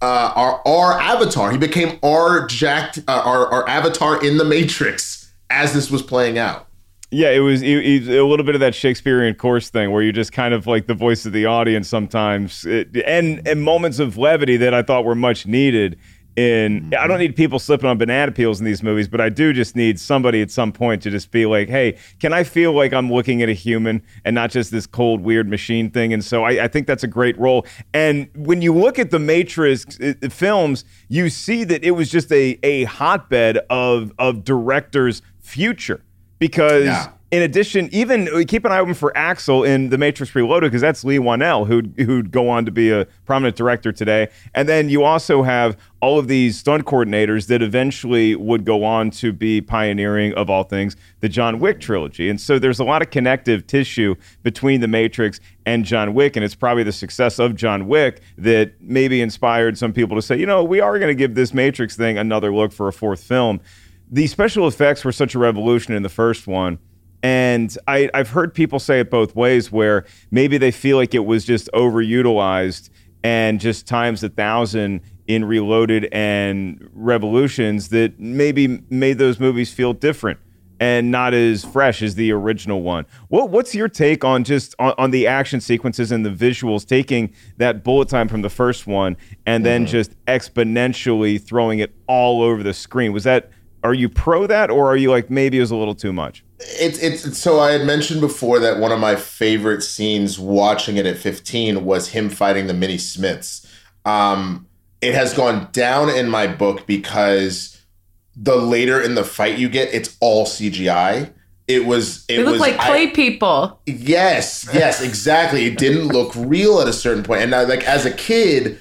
uh our our avatar. He became our jacked uh, our our avatar in the matrix as this was playing out. Yeah, it was, it, it- a little bit of that Shakespearean course thing where you're just kind of like the voice of the audience sometimes, it, and and moments of levity that I thought were much needed. In I don't need people slipping on banana peels in these movies, but I do just need somebody at some point to just be like, "Hey, can I feel like I'm looking at a human and not just this cold, weird machine thing?" And so I, I think that's a great role. And when you look at the Matrix uh, uh, films, you see that it was just a a hotbed of of directors' future because Yeah. In addition, even uh, keep an eye open for Axel in The Matrix Reloaded because that's Leigh Whannell who'd, who'd go on to be a prominent director today. And then you also have all of these stunt coordinators that eventually would go on to be pioneering, of all things, the John Wick trilogy. And so there's a lot of connective tissue between The Matrix and John Wick. And it's probably the success of John Wick that maybe inspired some people to say, you know, we are going to give this Matrix thing another look for a fourth film. The special effects were such a revolution in the first one. And I, I've heard people say it both ways, where maybe they feel like it was just overutilized and just times a thousand in Reloaded and Revolutions that maybe made those movies feel different and not as fresh as the original one. What, what's your take on just on, on the action sequences and the visuals, taking that bullet time from the first one and then mm-hmm. just exponentially throwing it all over the screen? Was that are you pro that or are you like maybe it was a little too much? It's it's so I had mentioned before that one of my favorite scenes watching it at 15 was him fighting the mini Smiths. Um, it has gone down in my book because the later in the fight you get, it's all CGI. It was it was like I- clay people. Yes, yes, exactly. It didn't look real at a certain point, and I, like as a kid,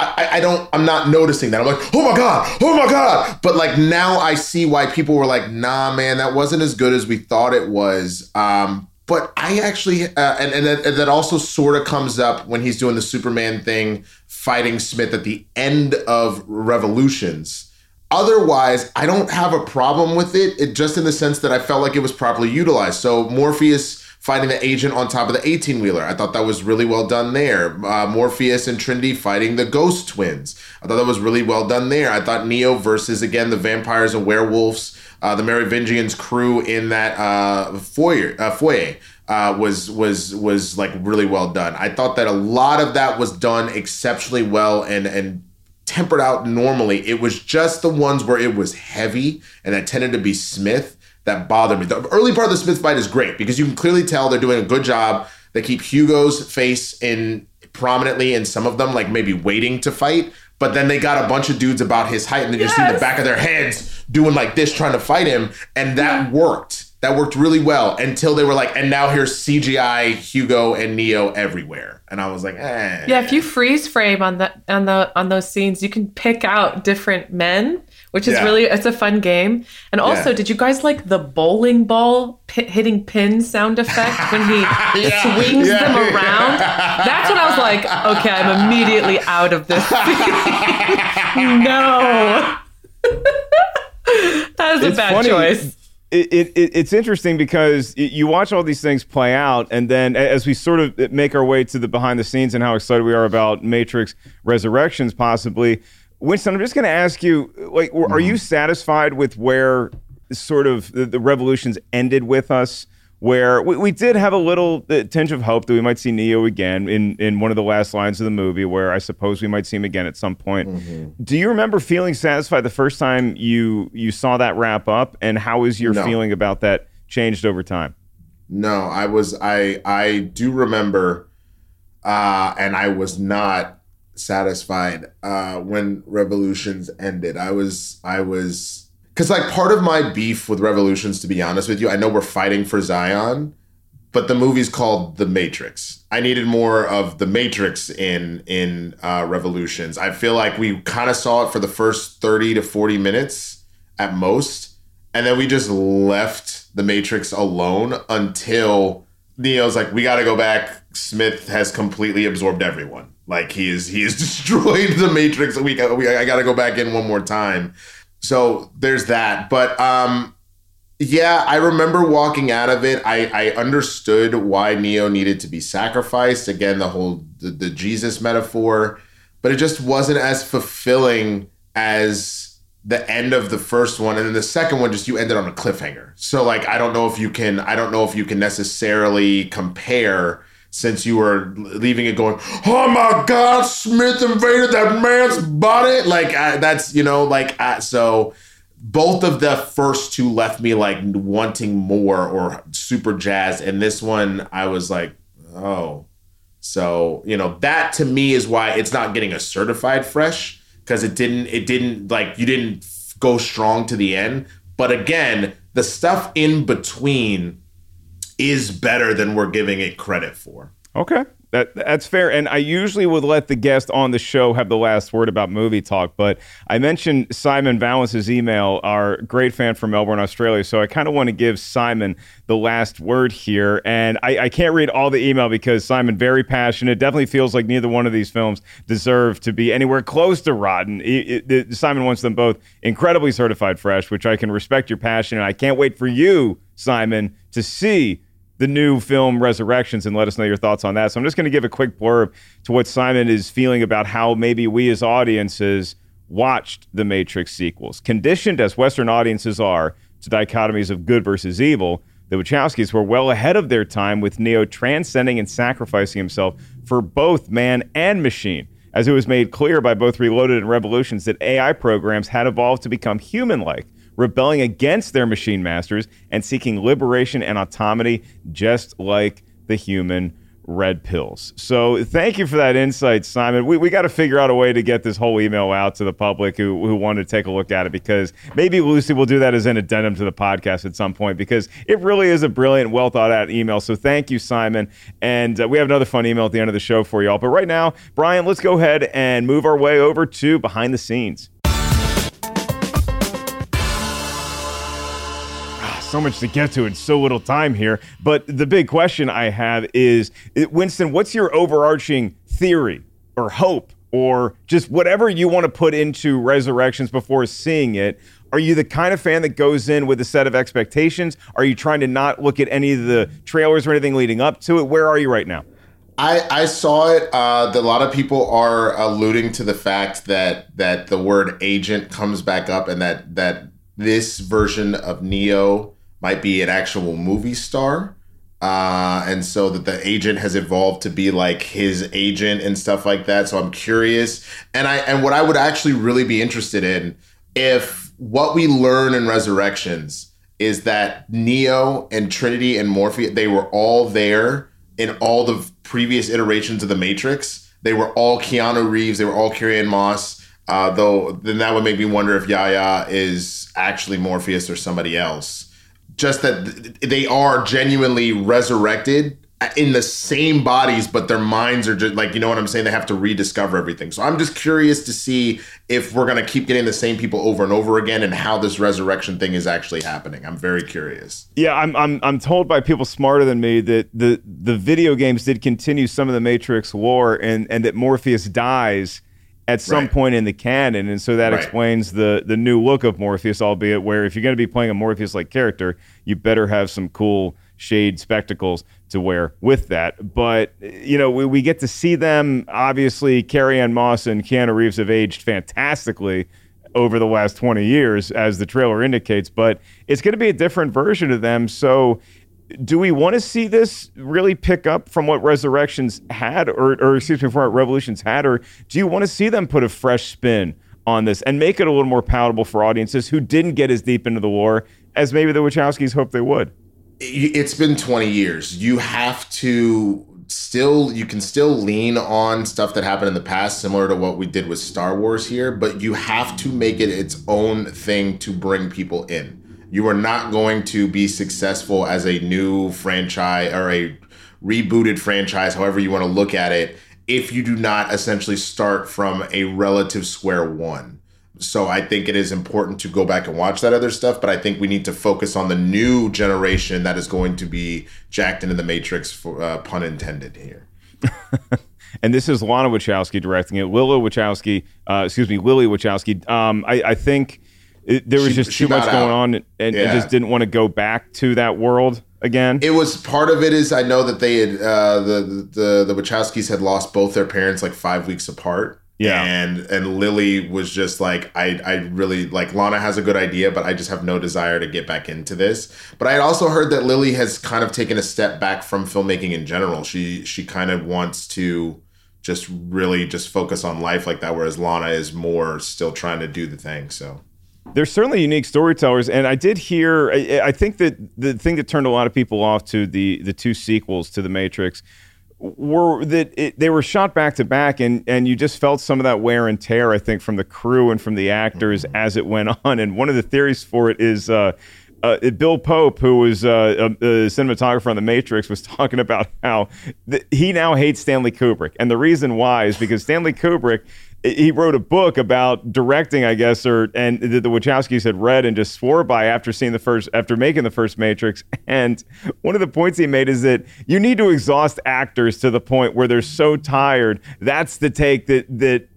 I, I- don't, I'm not noticing that. I'm like, oh my god, oh my god. But like now, I see why people were like, nah, man, that wasn't as good as we thought it was. Um, but I actually, uh, and and that, and that also sort of comes up when he's doing the Superman thing, fighting Smith at the end of Revolutions. Otherwise, I don't have a problem with it, it. Just in the sense that I felt like it was properly utilized. So Morpheus fighting the agent on top of the 18 wheeler. I thought that was really well done there. Uh, Morpheus and Trinity fighting the Ghost Twins. I thought that was really well done there. I thought Neo versus, again, the vampires and werewolves, uh, the Merovingians crew in that uh, foyer, uh, foyer uh, was was was like really well done. I thought that a lot of that was done exceptionally well and and tempered out normally. It was just the ones where it was heavy and that tended to be Smith that bothered me. The early part of the Smith fight is great because you can clearly tell they're doing a good job. They keep Hugo's face in prominently in some of them, like maybe waiting to fight. But then they got a bunch of dudes about his height, and then you see the back of their heads doing like this, trying to fight him, and that worked. That worked really well until they were like, and now here's CGI Hugo and Neo everywhere, and I was like, eh. Yeah, if you freeze frame on the on the on those scenes, you can pick out different men, which is Yeah. really it's a fun game. And also, Yeah. did you guys like the bowling ball pi hitting pin sound effect when he Yeah. swings Yeah. them around? That's when I was like, okay, I'm immediately out of this. no, that was a It's bad funny. choice. It, it, it, it's interesting because y- you watch all these things play out, and then as we sort of uh, make our way to the behind the scenes and how excited we are about Matrix Resurrections, possibly, Winston, I'm just going to ask you, like, w- are you satisfied with where sort of the, the revolutions ended with us? Where we, we did have a little uh, tinge of hope that we might see Neo again in, in one of the last lines of the movie, where I suppose we might see him again at some point. Do you remember feeling satisfied the first time you you saw that wrap up, and how is your No. feeling about that changed over time? No, I was I I do remember uh and I was not satisfied uh when Revolutions ended. I was I was cuz like part of my beef with Revolutions to be honest with you, I know we're fighting for Zion, but the movie's called The Matrix. I needed more of The Matrix in in uh Revolutions. I feel like we kind of saw it for the first 30 to 40 minutes at most and then we just left the Matrix alone until Neo's like, we got to go back. Smith has completely absorbed everyone. Like he is, he has destroyed the Matrix. We, we I got to go back in one more time. So there's that. But um, yeah, I remember walking out of it. I I understood why Neo needed to be sacrificed. Again, the whole the, the Jesus metaphor, but it just wasn't as fulfilling as the end of the first one and then the second one just you ended on a cliffhanger so like i don't know if you can i don't know if you can necessarily compare since you were leaving it going oh my god smith invaded that man's body. Like I, that's you know like I, so both of the first two left me like wanting more or super jazzed and this one i was like oh. So you know that to me is why it's not getting a certified fresh because it didn't it didn't like you didn't go strong to the end. But again the stuff in between is better than we're giving it credit for Okay. That, that's fair. And I usually would let the guest on the show have the last word about movie talk, but I mentioned Simon Valence's email, our great fan from Melbourne, Australia. So I kind of want to give Simon the last word here. And I, I can't read all the email because Simon, very passionate, definitely feels like neither one of these films deserve to be anywhere close to rotten. It- it- Simon wants them both incredibly certified fresh, which I can respect your passion. And I can't wait for you, Simon, to see the new film Resurrections and let us know your thoughts on that. So I'm just going to give a quick blurb to what Simon is feeling about how maybe we as audiences watched the Matrix sequels. Conditioned as Western audiences are to dichotomies of good versus evil, the Wachowskis were well ahead of their time with Neo transcending and sacrificing himself for both man and machine. As it was made clear by both Reloaded and Revolutions that AI programs had evolved to become human like rebelling against their machine masters and seeking liberation and autonomy, just like the human red pills. So thank you for that insight, Simon. We, we got to figure out a way to get this whole email out to the public who, who want to take a look at it because maybe Lucy will do that as an addendum to the podcast at some point because it really is a brilliant, well thought out email. So thank you, Simon. And uh, we have another fun email at the end of the show for y'all. But right now, Brian, let's go ahead and move our way over to behind the scenes. So much to get to in so little time here. But the big question I have is Winston, what's your overarching theory or hope or just whatever you want to put into Resurrections before seeing it? Are you the kind of fan that goes in with a set of expectations? Are you trying to not look at any of the trailers or anything leading up to it? Where are you right now? I, I saw it. Uh, a lot of people are alluding to the fact that that the word agent comes back up, and that that this version of Neo might be an actual movie star, uh, and so that the agent has evolved to be like his agent and stuff like that. So I'm curious, and I and what I would actually really be interested in if what we learn in Resurrections is that Neo and Trinity and Morpheus they were all there in all the previous iterations of the Matrix. They were all Keanu Reeves. They were all Carrie Moss. Uh, though then that would make me wonder if Yahya is actually Morpheus or somebody else. Just that they are genuinely resurrected in the same bodies, but their minds are just like you know what I'm saying. They have to rediscover everything. So I'm just curious to see if we're gonna keep getting the same people over and over again, and how this resurrection thing is actually happening. I'm very curious. Yeah, I'm I'm I'm told by people smarter than me that the the video games did continue some of the Matrix war and and that Morpheus dies at some Right. point in the canon, and so that Right. explains the the new look of Morpheus. Albeit, where if you're going to be playing a Morpheus like character, you better have some cool shade spectacles to wear with that. But you know, we, we get to see them. Obviously, Carrie Ann Moss and Keanu Reeves have aged fantastically over the last 20 years, as the trailer indicates, but it's going to be a different version of them. So, do we want to see this really pick up from what Resurrections had, or, or excuse me, from what Revolutions had, or do you want to see them put a fresh spin on this and make it a little more palatable for audiences who didn't get as deep into the lore as maybe the Wachowskis hoped they would? it's been 20 years you have to still you can still lean on stuff that happened in the past similar to what we did with star wars here but you have to make it its own thing to bring people in you are not going to be successful as a new franchise or a rebooted franchise however you want to look at it if you do not essentially start from a relative square one so I think it is important to go back and watch that other stuff, but I think we need to focus on the new generation that is going to be jacked into the Matrix, for uh, pun intended here. and this is Lana Wachowski directing it. Lila Wachowski, uh, excuse me, Lily Wachowski. Um, I, I think it, there was She- just too much going out. on, and, and Yeah. just didn't want to go back to that world again. It was part of it is I know that they had uh, the the the Wachowskis had lost both their parents like five weeks apart, Yeah. And and Lily was just like, I I really like Lana has a good idea, but I just have no desire to get back into this. But I had also heard that Lily has kind of taken a step back from filmmaking in general. She she kind of wants to just really just focus on life like that, whereas Lana is more still trying to do the thing. So They're certainly unique storytellers, and I did hear. I, I think that the thing that turned a lot of people off to the the two sequels to the Matrix were that it, they were shot back to back, and and you just felt some of that wear and tear. I think from the crew and from the actors as it went on. And one of the theories for it is. Uh, uh, Bill Pope, who was uh, a, a cinematographer on The Matrix, was talking about how th- he now hates Stanley Kubrick, and the reason why is because Stanley Kubrick he wrote a book about directing, I guess, or and the, the Wachowskis had read and just swore by after seeing the first, after making the first Matrix. And one of the points he made is that you need to exhaust actors to the point where they're so tired. That's the take that that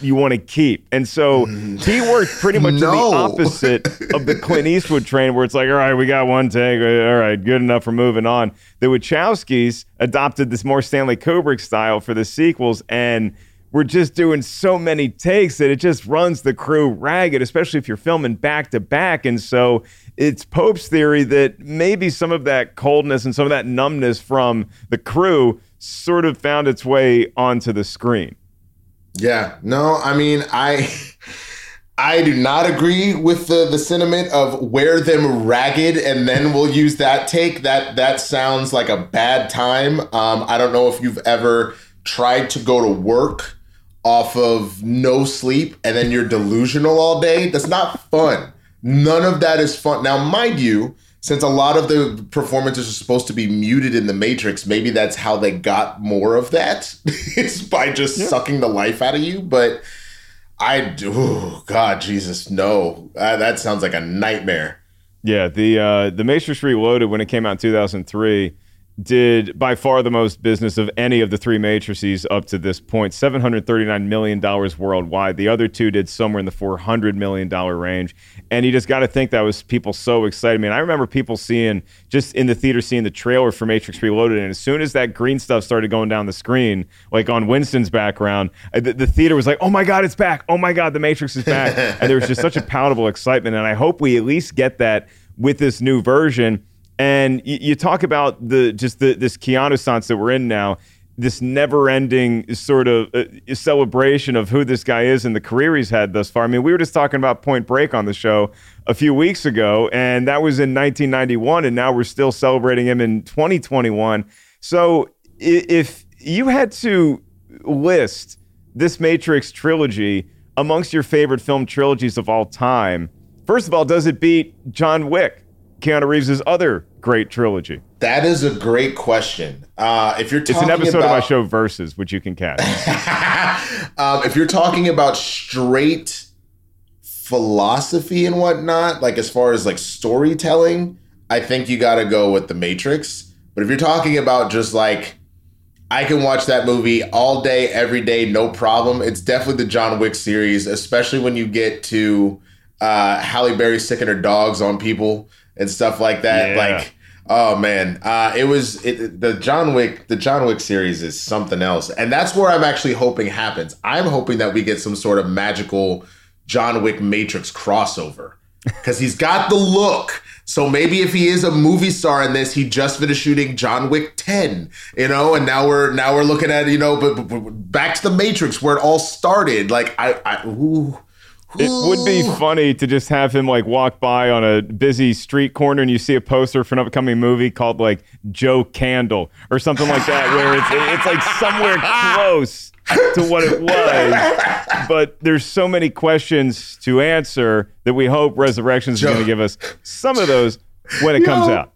you want to keep. And so mm. he worked pretty much No. the opposite of the Clint Eastwood train, where it's like, all right, we got one take, uh, all right, good enough for moving on. The Wachowskis adopted this more Stanley Kubrick style for the sequels, and we're just doing so many takes that it just runs the crew ragged, especially if you're filming back to back. And so it's Pope's theory that maybe some of that coldness and some of that numbness from the crew sort of found its way onto the screen. Yeah, no, I mean, I I do not agree with the the sentiment of wear them ragged and then we'll use that take. That that sounds like a bad time. Um, I don't know if you've ever tried to go to work off of no sleep and then you're delusional all day. That's not fun. None of that is fun. Now, mind you, since a lot of the performances are supposed to be muted in the Matrix, maybe that's how they got more of that. it's by just sucking the life out of you. But I do, oh, God, Jesus, no. Uh, that sounds like a nightmare. Yeah, the uh, the Matrix Reloaded when it came out in 2003 did by far the most business of any of the three matrices up to this point $739 million worldwide. The other two did somewhere in the 400 million dollar range. And you just got to think that was people so excited. I mean I remember people seeing just in the theater seeing the trailer for Matrix Reloaded. And as soon as that green stuff started going down the screen like on Winston's background uh, the, the theater was like oh my god it's back! Oh my god the Matrix is back! And there was just such a palatable excitement. And I hope we at least get that with this new version and you, you talk about the just the this Keanu Sans that we're in now, this never-ending sort of uh, celebration of who this guy is and the career he's had thus far. I mean, we were just talking about Point Break on the show a few weeks ago, and that was in 1991, and now we're still celebrating him in 2021. So, if you had to list this Matrix trilogy amongst your favorite film trilogies of all time, first of all, does it beat John Wick? Keanu Reeves' other great trilogy. That is a great question. Uh, if you're It's talking an episode about, of my show Versus, which you can catch. um, if you're talking about straight philosophy and whatnot, like as far as like storytelling, I think you got to go with The Matrix. But if you're talking about just like, I can watch that movie all day, every day, no problem. It's definitely the John Wick series, especially when you get to uh, Halle Berry sicking her dogs on people and stuff like that. Yeah. Like, oh man, uh, it was it, the John Wick. The John Wick series is something else, and that's where I'm actually hoping happens. I'm hoping that we get some sort of magical John Wick Matrix crossover because he's got the look. So maybe if he is a movie star in this, he just finished shooting John Wick 10, you know, and now we're now we're looking at you know, but, but- but back to the Matrix where it all started. Like I, I ooh, It would be funny to just have him like walk by on a busy street corner and you see a poster for an upcoming movie called like Joe Candle or something like that, where it's it's like somewhere close to what it was. But there's so many questions to answer that we hope Resurrections is going to give us some of those when it comes out.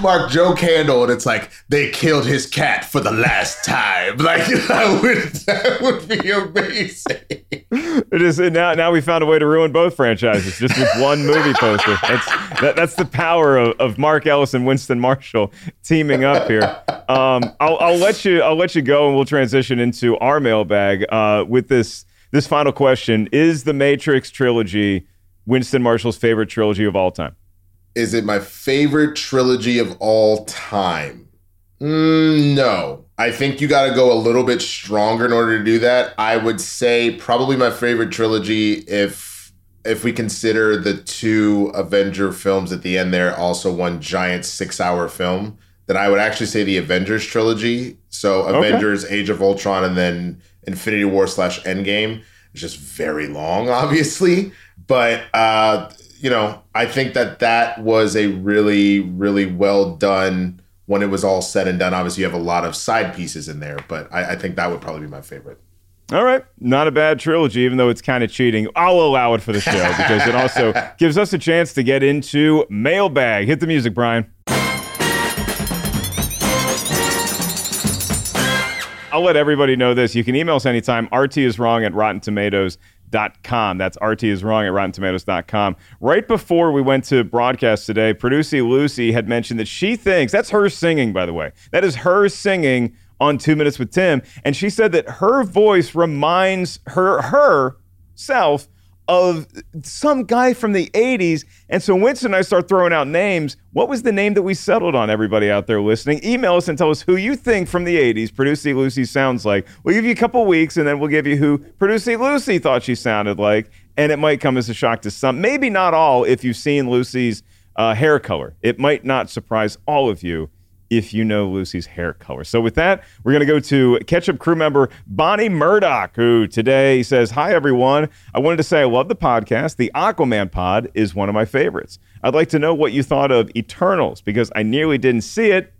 Mark Joe Candle, and it's like they killed his cat for the last time. Like that would that would be amazing. It is now. Now we found a way to ruin both franchises just with one movie poster. That's that, that's the power of, of Mark Ellis and Winston Marshall teaming up here. Um, I'll, I'll let you. I'll let you go, and we'll transition into our mailbag uh, with this this final question: Is the Matrix trilogy Winston Marshall's favorite trilogy of all time? Is it my favorite trilogy of all time? Mm, no. I think you got to go a little bit stronger in order to do that. I would say probably my favorite trilogy if if we consider the two Avenger films at the end there also one giant 6-hour film, then I would actually say the Avengers trilogy. So Okay. Avengers Age of Ultron and then Infinity War slash Endgame is just very long obviously, but uh you know, I think that that was a really really well done when it was all said and done. Obviously, you have a lot of side pieces in there, but I, I think that would probably be my favorite. All right, not a bad trilogy, even though it's kind of cheating. I'll allow it for the show because it also gives us a chance to get into mailbag. Hit the music, Brian. I'll let everybody know this. You can email us anytime. RT is wrong at rottentomatoes.com. That's RT is wrong at rottentomatoes.com. Right before we went to broadcast today, producer Lucy had mentioned that she thinks that's her singing, by the way. That is her singing on Two Minutes with Tim. And she said that her voice reminds her herself of some guy from the 80s. And so Winston and I start throwing out names. What was the name that we settled on, everybody out there listening? Email us and tell us who you think from the 80s Producer Lucy sounds like. We'll give you a couple weeks and then we'll give you who Producer Lucy thought she sounded like. And it might come as a shock to some, maybe not all, if you've seen Lucy's uh, hair color. It might not surprise all of you if you know Lucy's hair color. So with that, we're going to go to Ketchup crew member Bonnie Murdoch, who today says, Hi, everyone. I wanted to say I love the podcast. The Aquaman pod is one of my favorites. I'd like to know what you thought of Eternals because I nearly didn't see it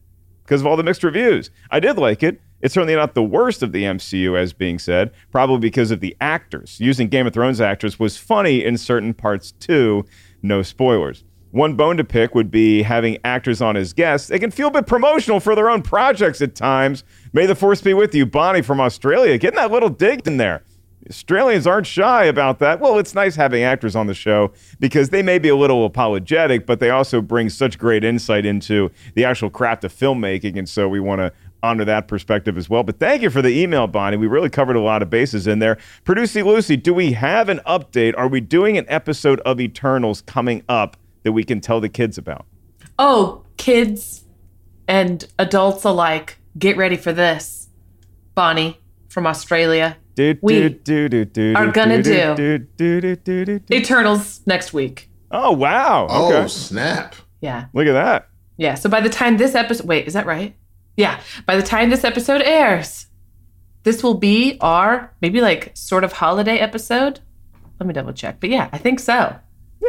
because of all the mixed reviews. I did like it. It's certainly not the worst of the MCU, as being said, probably because of the actors. Using Game of Thrones actors was funny in certain parts too. No spoilers. One bone to pick would be having actors on as guests. They can feel a bit promotional for their own projects at times. May the force be with you, Bonnie from Australia. Getting that little dig in there. Australians aren't shy about that. Well, it's nice having actors on the show because they may be a little apologetic, but they also bring such great insight into the actual craft of filmmaking. And so we want to honor that perspective as well. But thank you for the email, Bonnie. We really covered a lot of bases in there. Producer Lucy, do we have an update? Are we doing an episode of Eternals coming up that we can tell the kids about? Oh, kids and adults alike, get ready for this. Bonnie from Australia. Do, We do, do, do, do, are gonna do. Eternals next week. Oh, wow. Oh, snap. Yeah. Look at that. Yeah. So by the time this episode, wait, is that right? Yeah. By the time this episode airs, this will be our maybe like sort of holiday episode. Let me double check. But yeah, I think so.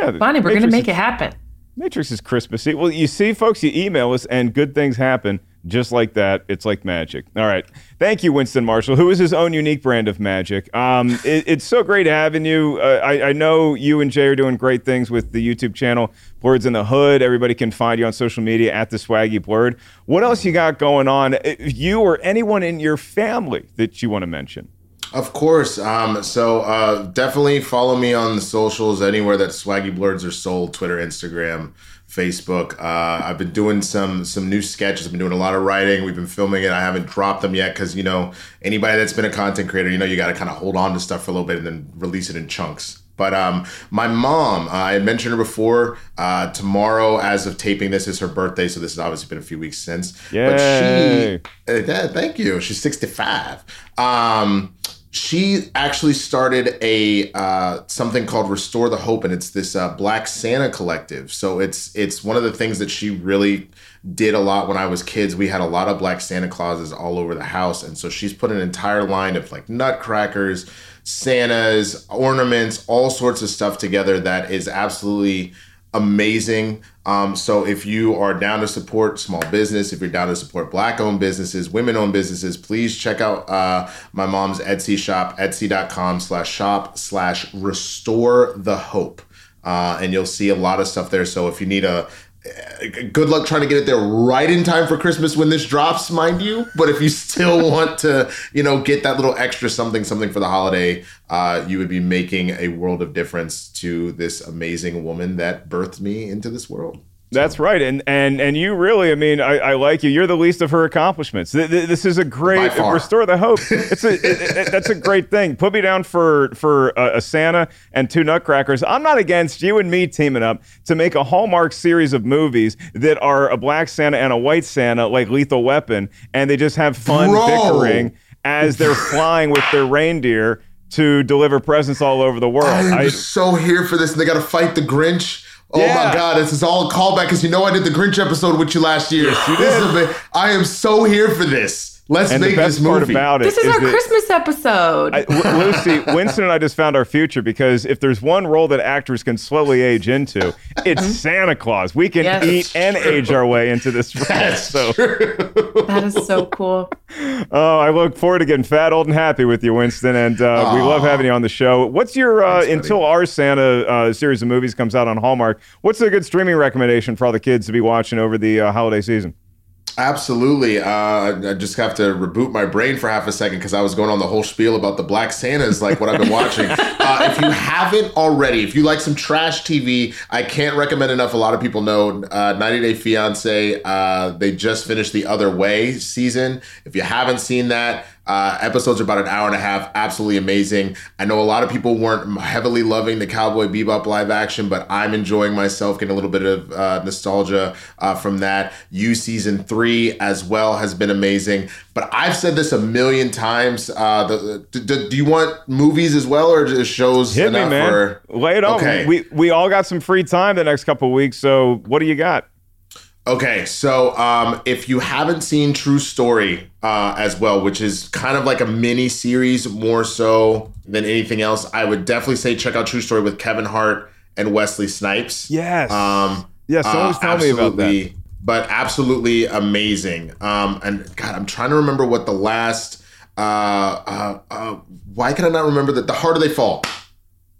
Yeah, Bonnie, we're going to make is- it happen. Matrix is Christmassy. Well, you see, folks, you email us and good things happen just like that. It's like magic. All right. Thank you, Winston Marshall, who is his own unique brand of magic. Um, it- it's so great having you. Uh, I, I know you and Jay are doing great things with the YouTube channel, Blerds in the Hood. Everybody can find you on social media at the Swaggy Blerd. What else you got going on? You or anyone in your family that you want to mention? Of course. Um, so uh, definitely follow me on the socials anywhere that Swaggy Blerds are sold: Twitter, Instagram, Facebook. Uh, I've been doing some some new sketches. I've been doing a lot of writing. We've been filming it. I haven't dropped them yet because you know anybody that's been a content creator, you know, you got to kind of hold on to stuff for a little bit and then release it in chunks. But um, my mom, uh, I mentioned her before. Uh, tomorrow, as of taping this, is her birthday, so this has obviously been a few weeks since. But she, uh, yeah, thank you. She's 65. Um, she actually started a uh, something called Restore the Hope, and it's this uh, Black Santa collective. So it's it's one of the things that she really did a lot when I was kids. We had a lot of Black Santa Clauses all over the house, and so she's put an entire line of like nutcrackers, Santas, ornaments, all sorts of stuff together that is absolutely amazing. Um, so if you are down to support small business, if you're down to support black owned businesses, women owned businesses, please check out uh, my mom's Etsy shop, etsy.com slash shop slash restore the hope. Uh, and you'll see a lot of stuff there. So if you need a, good luck trying to get it there right in time for Christmas when this drops, mind you. But if you still want to, you know, get that little extra something, something for the holiday, uh, you would be making a world of difference to this amazing woman that birthed me into this world. That's right, and and and you really, I mean, I, I like you. You're the least of her accomplishments. Th- th- This is a great restore the hope. It's a it, it- that's a great thing. Put me down for for uh, a, a Santa and two Nutcrackers. I'm not against you and me teaming up to make a Hallmark series of movies that are a black Santa and a white Santa, like Lethal Weapon, and they just have fun Bro. bickering as they're flying with their reindeer to deliver presents all over the world. I am I- so here for this. And they got to fight the Grinch. Oh Yeah. my God, this is all a callback because you know I did the Grinch episode with you last year. Yes, you This is did. ama- I am so here for this. Let's and the make best this part movie. about it This is our that- Christmas episode. I, w- Lucy, Winston and I just found our future because if there's one role that actors can slowly age into, it's Santa Claus. We can Yes. eat and age our way into this role. That's so, that is so cool. oh, I look forward to getting fat, old, and happy with you, Winston. And uh, we love having you on the show. What's your uh, until our Santa uh, series of movies comes out on Hallmark? What's a good streaming recommendation for all the kids to be watching over the uh, holiday season? Absolutely. Uh, I just have to reboot my brain for half a second because I was going on the whole spiel about the Black Santas, like what I've been watching. uh, if you haven't already, if you like some trash TV, I can't recommend enough. A lot of people know uh, 90 Day Fiance. Uh, they just finished the Other Way season. If you haven't seen that, uh, episodes are about an hour and a half. Absolutely amazing. I know a lot of people weren't heavily loving the Cowboy Bebop live action, but I'm enjoying myself, getting a little bit of uh, nostalgia uh, from that. You season three as well has been amazing. But I've said this a million times. Uh, the, the, do, do you want movies as well, or just shows Hit me, man. Or? Lay it on. Okay. We, we all got some free time the next couple of weeks. So, what do you got? Okay, so um, if you haven't seen True Story uh, as well, which is kind of like a mini series more so than anything else, I would definitely say check out True Story with Kevin Hart and Wesley Snipes. Yes. Um, Yes, someone's telling me about that. But absolutely amazing. Um, and God, I'm trying to remember what the last. Uh, uh, uh, why can I not remember that? The harder they fall.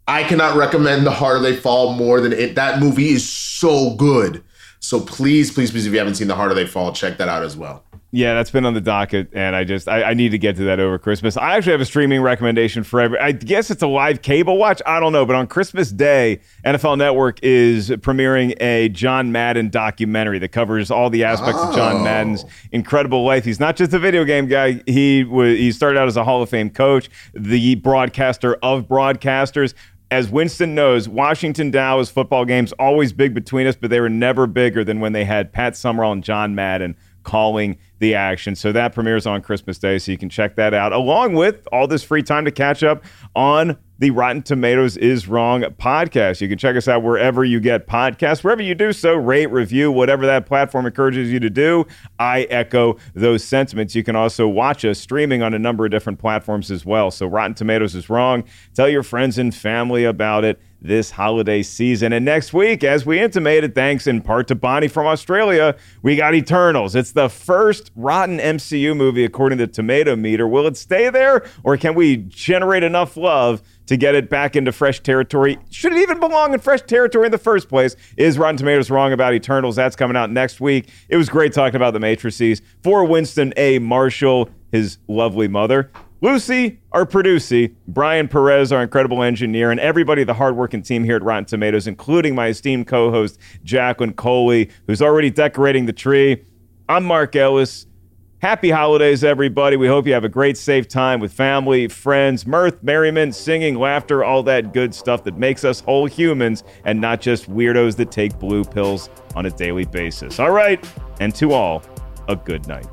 I cannot recommend The Harder They Fall more than it. That movie is so good. So please, please, please, if you haven't seen The Harder They Fall, check that out as well. Yeah, that's been on the docket, and I just I, I need to get to that over Christmas. I actually have a streaming recommendation for every. I guess it's a live cable watch. I don't know, but on Christmas Day, NFL Network is premiering a John Madden documentary that covers all the aspects of John Oh. Madden's incredible life. He's not just a video game guy. He was he started out as a Hall of Fame coach, the broadcaster of broadcasters. As Winston knows, Washington Dallas football games always big between us, but they were never bigger than when they had Pat Summerall and John Madden calling the action. So that premieres on Christmas Day, so you can check that out, along with all this free time to catch up on the Rotten Tomatoes is Wrong podcast. You can check us out wherever you get podcasts, wherever you do so, rate, review, whatever that platform encourages you to do. I echo those sentiments. You can also watch us streaming on a number of different platforms as well. So Rotten Tomatoes is Wrong. Tell your friends and family about it this holiday season. And next week, as we intimated, thanks in part to Bonnie from Australia, we got Eternals. It's the first rotten MCU movie according to Tomatometer. Will it stay there, or can we generate enough love to get it back into fresh territory? Should it even belong in fresh territory in the first place? Is Rotten Tomatoes wrong about Eternals? That's coming out next week. It was great talking about the Matrices. For Winston A. Marshall, his lovely mother. Lucy, our producer, Brian Perez, our incredible engineer, and everybody, the hardworking team here at Rotten Tomatoes, including my esteemed co host, Jacqueline Coley, who's already decorating the tree. I'm Mark Ellis. Happy holidays, everybody. We hope you have a great, safe time with family, friends, mirth, merriment, singing, laughter, all that good stuff that makes us whole humans and not just weirdos that take blue pills on a daily basis. All right. And to all, a good night.